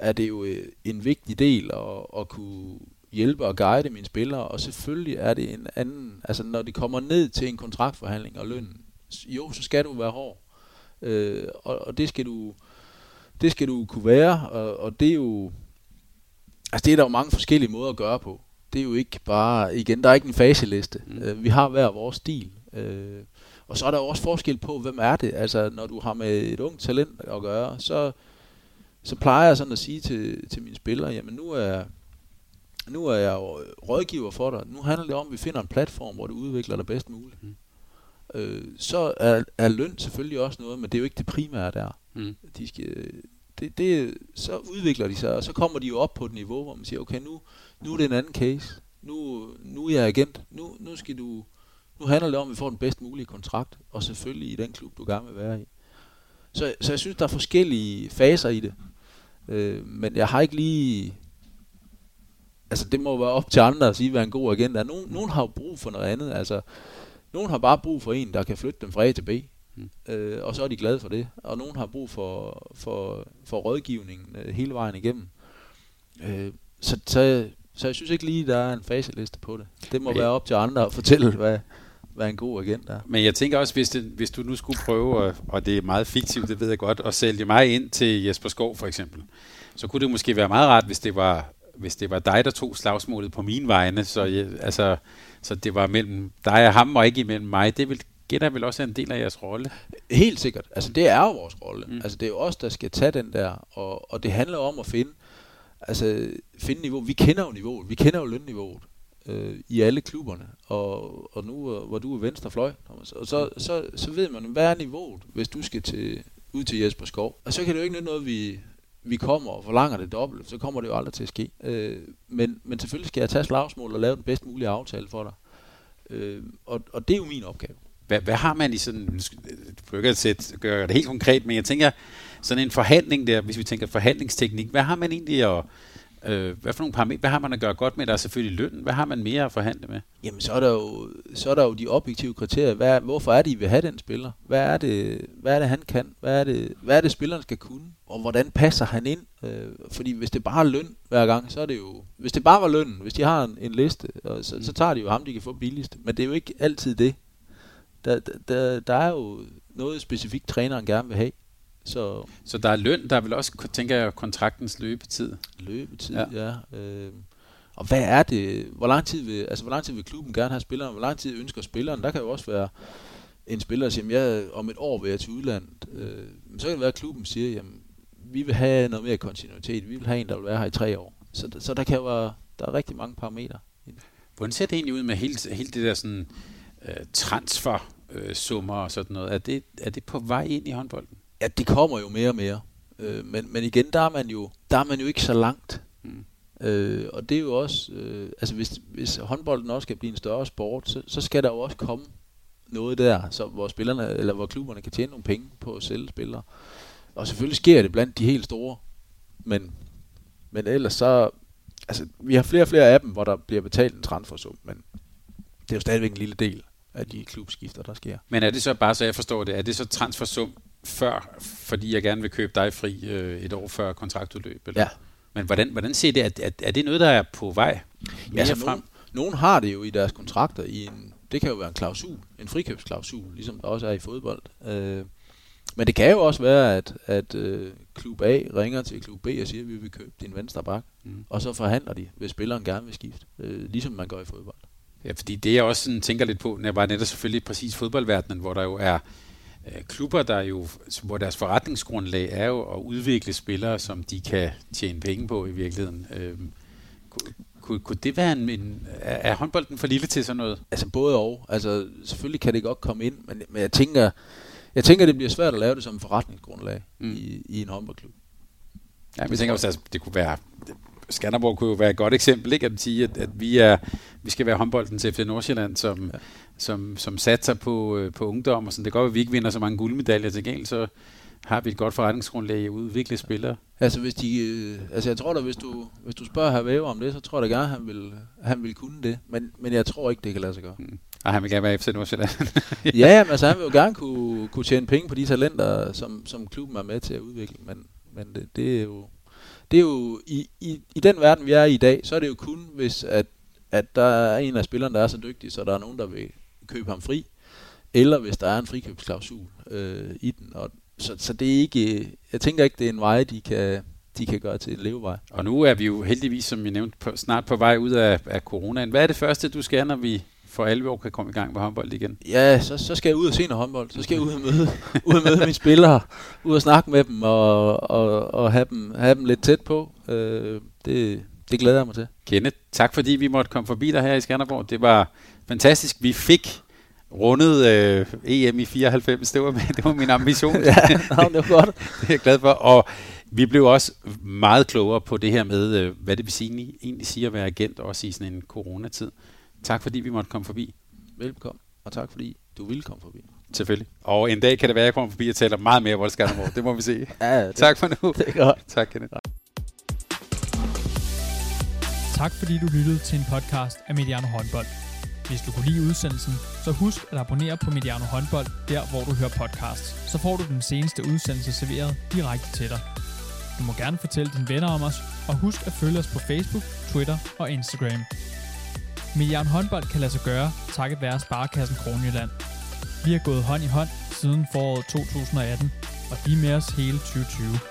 er det jo en vigtig del at, at kunne hjælpe og guide mine spillere, og selvfølgelig er det en anden, altså når de kommer ned til en kontraktforhandling og løn, jo, så skal du være hård. Øh, og, og det skal du det skal du kunne være, og, og det er jo altså det er der jo mange forskellige måder at gøre på. Det er jo ikke bare, igen, der er ikke en faseliste. Mm. Øh, vi har hver vores stil. Øh, og så er der også forskel på, hvem er det? Altså, når du har med et ungt talent at gøre, så, så plejer jeg sådan at sige til, til mine spillere, jamen nu er, nu er jeg jo rådgiver for dig. Nu handler det om, at vi finder en platform, hvor du udvikler dig bedst muligt. Mm. Øh, så er, er løn selvfølgelig også noget, men det er jo ikke det primære der. Mm. De skal, det, det, så udvikler de sig, og så kommer de jo op på et niveau, hvor man siger, okay, nu, nu er det en anden case. Nu, nu er jeg agent. Nu, nu skal du... Nu handler det om, at vi får den bedst mulige kontrakt, og selvfølgelig i den klub, du gerne vil være i. Så, så jeg synes, der er forskellige faser i det. Øh, men jeg har ikke lige altså det må være op til andre at sige, hvad en god agent er. Nogen, nogen har jo brug for noget andet. Altså, nogen har bare brug for en, der kan flytte dem fra A til B. Mm. Øh, og så er de glade for det. Og nogen har brug for, for, for rådgivning øh, hele vejen igennem. Øh, så, så, så jeg synes ikke lige, der er en faseliste på det. Det må være op til andre at fortælle, hvad, hvad en god agent er. Men jeg tænker også, hvis, det, hvis du nu skulle prøve, og det er meget fiktivt, det ved jeg godt, at sælge mig ind til Jesper Skov for eksempel, så kunne det måske være meget rart, hvis det var hvis det var dig, der tog slagsmålet på min vegne, så, jeg, altså, så det var mellem dig og ham, og ikke imellem mig, det vil gætter vel også en del af jeres rolle? Helt sikkert. Altså, det er jo vores rolle. Mm. Altså, det er jo os, der skal tage den der, og, og det handler om at finde, altså, finde niveau. Vi kender jo niveauet. Vi kender jo lønniveauet øh, i alle klubberne. Og, og nu, øh, hvor du er venstrefløj, og så, så, så, ved man, hvad er niveauet, hvis du skal til, ud til Jesper Skov. Og så kan det jo ikke noget, vi, vi kommer og forlanger det dobbelt, så kommer det jo aldrig til at ske. Øh, men, men selvfølgelig skal jeg tage slagsmål og lave den bedst mulige aftale for dig. Øh, og, og det er jo min opgave. Hvad, hvad har man i sådan, du ikke at gøre det helt konkret, men jeg tænker, sådan en forhandling der, hvis vi tænker forhandlingsteknik, hvad har man egentlig at, Øh, hvad for nogle parametre, hvad har man at gøre godt med? Der er selvfølgelig løn. Hvad har man mere at forhandle med? Jamen, så er der jo, så er der jo de objektive kriterier. Hvad, hvorfor er det, I vil have den spiller? Hvad er det, hvad er det han kan? Hvad er det, hvad er det spilleren skal kunne? Og hvordan passer han ind? Øh, fordi hvis det bare er løn hver gang, så er det jo... Hvis det bare var løn, hvis de har en, en liste, og så, så tager de jo ham, de kan få billigst. Men det er jo ikke altid det. Der, der, der er jo noget specifikt, træneren gerne vil have. Så, så der er løn, der er vel også, tænker jeg, kontraktens løbetid. Løbetid, ja. ja. Øh, og hvad er det? Hvor lang tid vil, altså, hvor lang tid vil klubben gerne have spilleren? Hvor lang tid ønsker spilleren? Der kan jo også være en spiller, der siger, jeg, om et år vil jeg til udlandet. Øh, så kan det være, at klubben siger, jamen, vi vil have noget mere kontinuitet. Vi vil have en, der vil være her i tre år. Så, så der kan jo være, der er rigtig mange parametre. Hvordan ser det egentlig ud med hele, hele det der sådan, uh, transfer uh, summer og sådan noget? Er det, er det på vej ind i håndbolden? Ja, det kommer jo mere og mere. Øh, men, men igen, der er man jo, der er man jo ikke så langt. Mm. Øh, og det er jo også, øh, altså hvis, hvis håndbolden også skal blive en større sport, så, så skal der jo også komme noget der, så hvor spillerne eller hvor klubberne kan tjene nogle penge på at sælge spillere. Og selvfølgelig sker det blandt de helt store. Men, men ellers så... Altså, vi har flere og flere af dem, hvor der bliver betalt en transfersum, men det er jo stadigvæk en lille del af de klubskifter, der sker. Men er det så bare, så jeg forstår det, er det så transfersum før, fordi jeg gerne vil købe dig fri øh, et år før kontraktudløb? Eller? Ja. Men hvordan, hvordan ser det? Er, er, er det noget, der er på vej? Ja, altså, nogen, nogen har det jo i deres kontrakter i en, det kan jo være en klausul, en frikøbsklausul, ligesom der også er i fodbold. Øh, men det kan jo også være, at, at øh, klub A ringer til klub B og siger, at vi vil købe din venstre bak, mm. og så forhandler de, hvis spilleren gerne vil skifte, øh, ligesom man gør i fodbold. Ja, fordi det jeg også sådan, tænker lidt på, når jeg var netop selvfølgelig præcis fodboldverdenen, hvor der jo er øh, klubber, der jo, hvor deres forretningsgrundlag er jo at udvikle spillere, som de kan tjene penge på i virkeligheden. Øh, kunne, kunne, det være en, en er, er håndbolden for lille til sådan noget? Altså både og. Altså selvfølgelig kan det godt komme ind, men, men jeg tænker, jeg tænker, det bliver svært at lave det som forretningsgrundlag mm. i, i en håndboldklub. Ja, men jeg tænker også, at det kunne være, Skanderborg kunne jo være et godt eksempel, ikke? at sige, at, at vi, er, vi skal være håndbolden til FC Nordsjælland, som, ja. som, som satser på, øh, på ungdom, og sådan. det går, at vi ikke vinder så mange guldmedaljer til gengæld, så har vi et godt forretningsgrundlag i at udvikle spillere. Altså, hvis de, øh, altså jeg tror da, hvis du, hvis du spørger her Væver om det, så tror jeg da gerne, han vil, han vil kunne det. Men, men jeg tror ikke, det kan lade sig gøre. Mm. Og han vil gerne være FC Nordsjælland. <laughs> ja, men altså, han vil jo gerne kunne, kunne tjene penge på de talenter, som, som klubben er med til at udvikle. Men, men det, det er jo det er jo i, i, i den verden, vi er i i dag, så er det jo kun, hvis at, at der er en af spillerne, der er så dygtig, så der er nogen, der vil købe ham fri, eller hvis der er en frikøbsklausul øh, i den. Og, så, så det er ikke, jeg tænker ikke, det er en vej, de kan, de kan gøre til en levevej. Og nu er vi jo heldigvis, som jeg nævnte, på, snart på vej ud af, af coronaen. Hvad er det første, du skal, når vi for 11 år kan komme i gang med håndbold igen? Ja, så, så skal jeg ud og se noget håndbold. Så skal jeg ud og møde, ud og møde mine spillere, ud og snakke med dem og, og, og have, dem, have dem lidt tæt på. Øh, det, det glæder jeg mig til. Kenneth, tak fordi vi måtte komme forbi dig her i Skanderborg. Det var fantastisk. Vi fik rundet øh, EM i 94. Det var, <laughs> det var min ambition. ja, no, det var <laughs> godt. det er jeg glad for. Og vi blev også meget klogere på det her med, øh, hvad det vil sige, egentlig sige at være agent, også i sådan en coronatid. Tak fordi vi måtte komme forbi. Velkommen, og tak fordi du ville komme forbi. Selvfølgelig. Og en dag kan det være, at jeg kommer forbi og taler meget mere om Skanderborg. Det må vi se. <laughs> ja, det, tak for nu. Det er godt. Tak, Kenneth. Tak fordi du lyttede til en podcast af Mediano Håndbold. Hvis du kunne lide udsendelsen, så husk at abonnere på Mediano Håndbold, der hvor du hører podcasts. Så får du den seneste udsendelse serveret direkte til dig. Du må gerne fortælle dine venner om os, og husk at følge os på Facebook, Twitter og Instagram. Milliard håndbold kan lade sig gøre, takket være Sparkassen Kronjylland. Vi har gået hånd i hånd siden foråret 2018, og de er med os hele 2020.